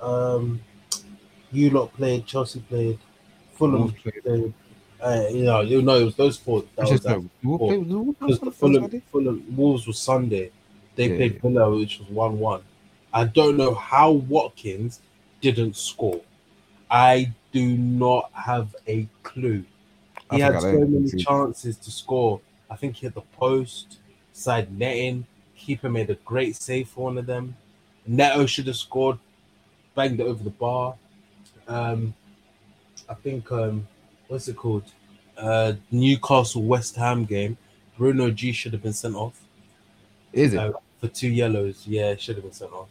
Um, you lot played. Chelsea played. Fulham played. Uh, you know, you know, it was those four. That was just no, Wolves four. play- was Wolves because the? Fulham, Fulham Wolves was Sunday. They Yeah, played. Villa, which was one one. I don't know how Watkins didn't score. I do not have a clue. He had so that. many chances to score. I think he hit the post, side netting. Keeper made a great save for one of them. Neto should have scored, banged it over the bar. Um, I think um, what's it called? Uh, Newcastle West Ham game. Bruno G should have been sent off Is it? Uh, for two yellows. Yeah, should have been sent off.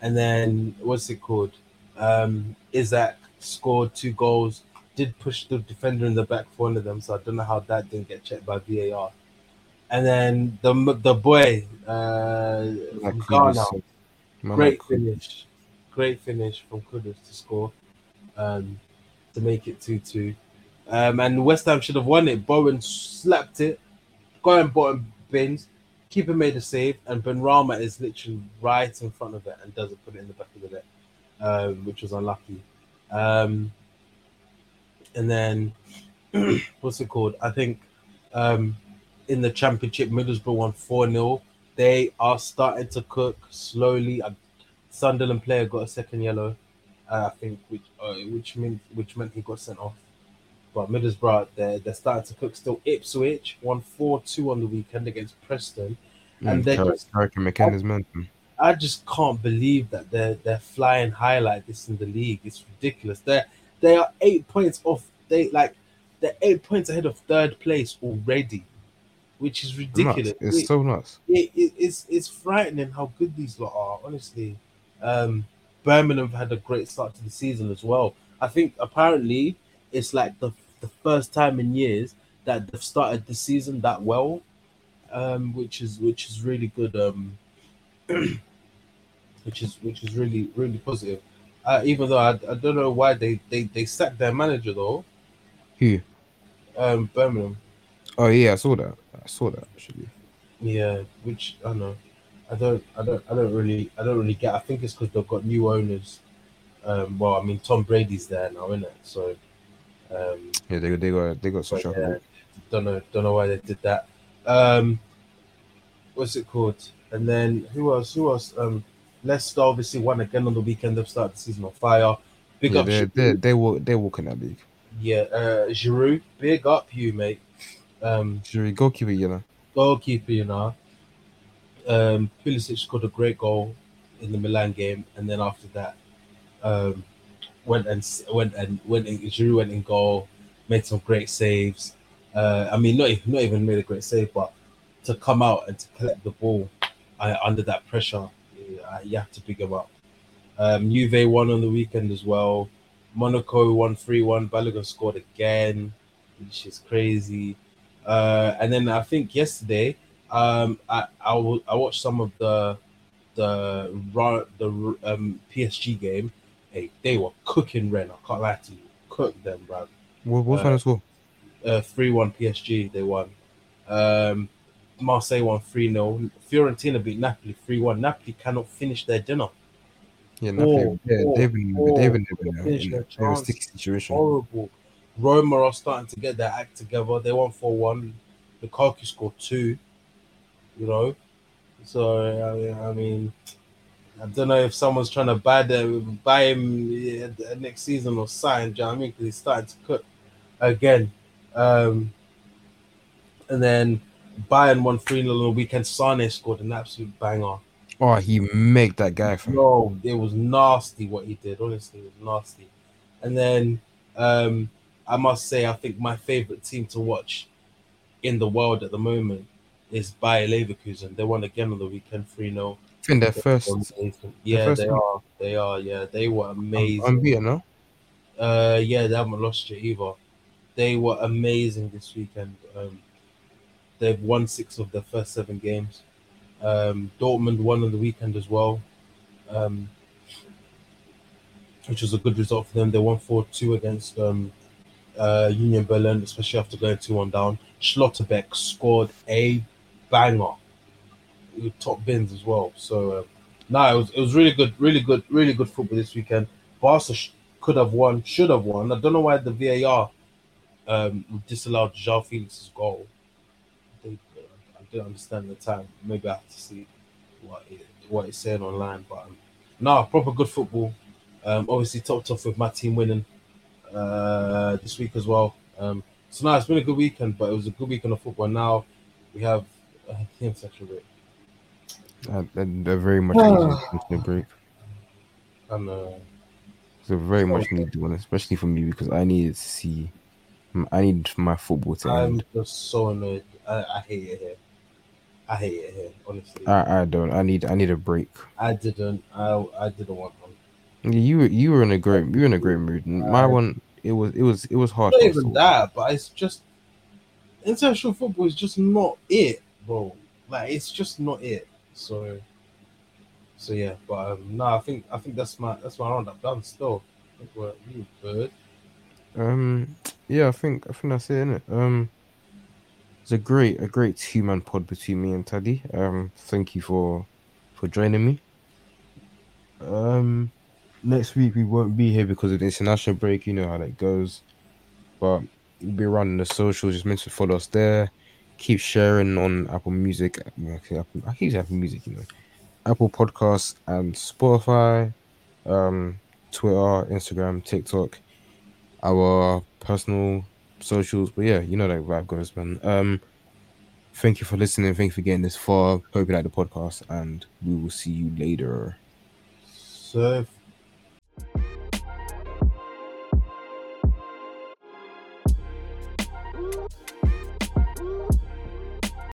And then what's it called? Um, Isak scored two goals. Did push the defender in the back for one of them, so I don't know how that didn't get checked by VAR. And then the the boy uh, from Ghana, great finish, great finish from Kudus to score, um, to make it two two. Um, and West Ham should have won it. Bowen slapped it, got in bottom bins. Keeper made a save, and Benrahma is literally right in front of it and doesn't put it in the back of the net, um, which was unlucky. Um, and then what's it called? I think um, in the championship, Middlesbrough won 4 0. They are starting to cook slowly. Uh, Sunderland player got a second yellow, uh, I think, which uh, which meant which meant he got sent off. But Middlesbrough, they're, they're starting to cook still. Ipswich won 4 2 on the weekend against Preston. And Mm, they're just- McKenna's man. I just can't believe that they're they're flying high like this in the league. It's ridiculous. They're they are eight points off. They like they're eight points ahead of third place already, which is Nuts. ridiculous. It's It- so nuts. it, it, it's it's frightening how good these lot are. Honestly, um, Birmingham had a great start to the season as well. I think apparently it's like the the first time in years that they've started the season that well, um, which is which is really good. Um, which is which is really really positive. Uh, even though I, I don't know why they, they they sacked their manager though. Who? Um, Birmingham. Oh yeah, I saw that. I saw that actually. Yeah, which I know. I don't I don't I don't really I don't really get. I think it's because they've got new owners. Um, well, I mean Tom Brady's there now, isn't it? So um, Yeah, they they got they got but, a yeah, don't know don't know why they did that. Um, what's it called? And then who else? Who else? Um, Leicester obviously won again on the weekend. They've started the season on fire. Big yeah, up, they Giroud. they walk they walk in that league. yeah, uh, Giroud. Big up you, mate. Um, Sure, goalkeeper, you know. goalkeeper, you know. Um, Pulisic scored a great goal in the Milan game, and then after that, um, went and went and went. In, Giroud went in goal, made some great saves. Uh, I mean, not even, not even made a great save, but to come out and to collect the ball uh, under that pressure, uh, you have to pick him up. Um, Juve won on the weekend as well. Monaco won three one. Balogun scored again, which is crazy. Uh, and then I think yesterday, um, I I, watched some of the the the um, PSG game. Hey, they were cooking Ren. I can't lie to you, cooked them, bro. What what's Uh, final score? Uh, three one PSG. They won. Um, Marseille won three 0 Fiorentina beat Napoli three one. Napoli cannot finish their dinner. Yeah, four, Napoli. Yeah, four, they've been four. they've been in a, Finish in a chance. sticky situation. horrible. Roma are starting to get their act together. They won 4 1. Lukaku scored two, you know. So, I mean, I don't know if someone's trying to buy, them, buy him yeah, next season or sign, do you know what I mean? Because he's starting to cook again. Um, and then Bayern won 3 0 on the weekend. Sane scored an absolute banger. Oh, he make that guy from. No, it was nasty what he did. Honestly, it was nasty. And then um, I must say, I think my favorite team to watch in the world at the moment is Bayer Leverkusen. They won again on the weekend, 3 0. Think their first Yeah, first they one. are. They are. Yeah, they were amazing. unbeaten, no? Uh, yeah, they haven't lost yet either. They were amazing this weekend. Um, they've won six of their first seven games. Um, Dortmund won on the weekend as well, um, which was a good result for them. They won 4 2 against um, uh, Union Berlin, especially after going 2 1 down. Schlotterbeck scored a banger top bins as well. So, uh, no, it was, it was really good, really good, really good football this weekend. Barca sh- could have won, should have won. I don't know why the VAR um, disallowed João Felix's goal. They, I didn't understand the time. Maybe I have to see what it, what it's saying online. But um, no, proper good football. Um, obviously topped off with my team winning uh, this week as well. Um, so now it's been a good weekend, but it was a good weekend of football. Now we have a team section break. Uh, they're, they're very much needed into break. And uh, It's a very much needed one, especially for me because I needed to see. I need my football to I'm end. just so annoyed. I, I hate it here. I hate it here. Honestly, I, I don't. I need. I need a break. I didn't. I I didn't want one. You were you were in a great you were in a great mood. My Uh, one it was it was it was hard. Not for even us. that, but it's just international football is just not it, bro. Like it's just not it. So, so yeah. But um, no, I think I think that's my that's my roundup done. Still, I think we're good. Um, yeah, I think I think that's it. Um, it's a great a great two man pod between me and Tadi. Um, thank you for for joining me. Um, next week we won't be here because of the international break. You know how that goes, but we'll be running the socials. Just meant to follow us there. Keep sharing on Apple Music. I keep Apple Music. You know, Apple Podcasts and Spotify. Um, Twitter, Instagram, TikTok our personal socials. But yeah, you know that vibe goes, man. Um, thank you for listening. Thank you for getting this far. Hope you like the podcast, and we will see you later. Surf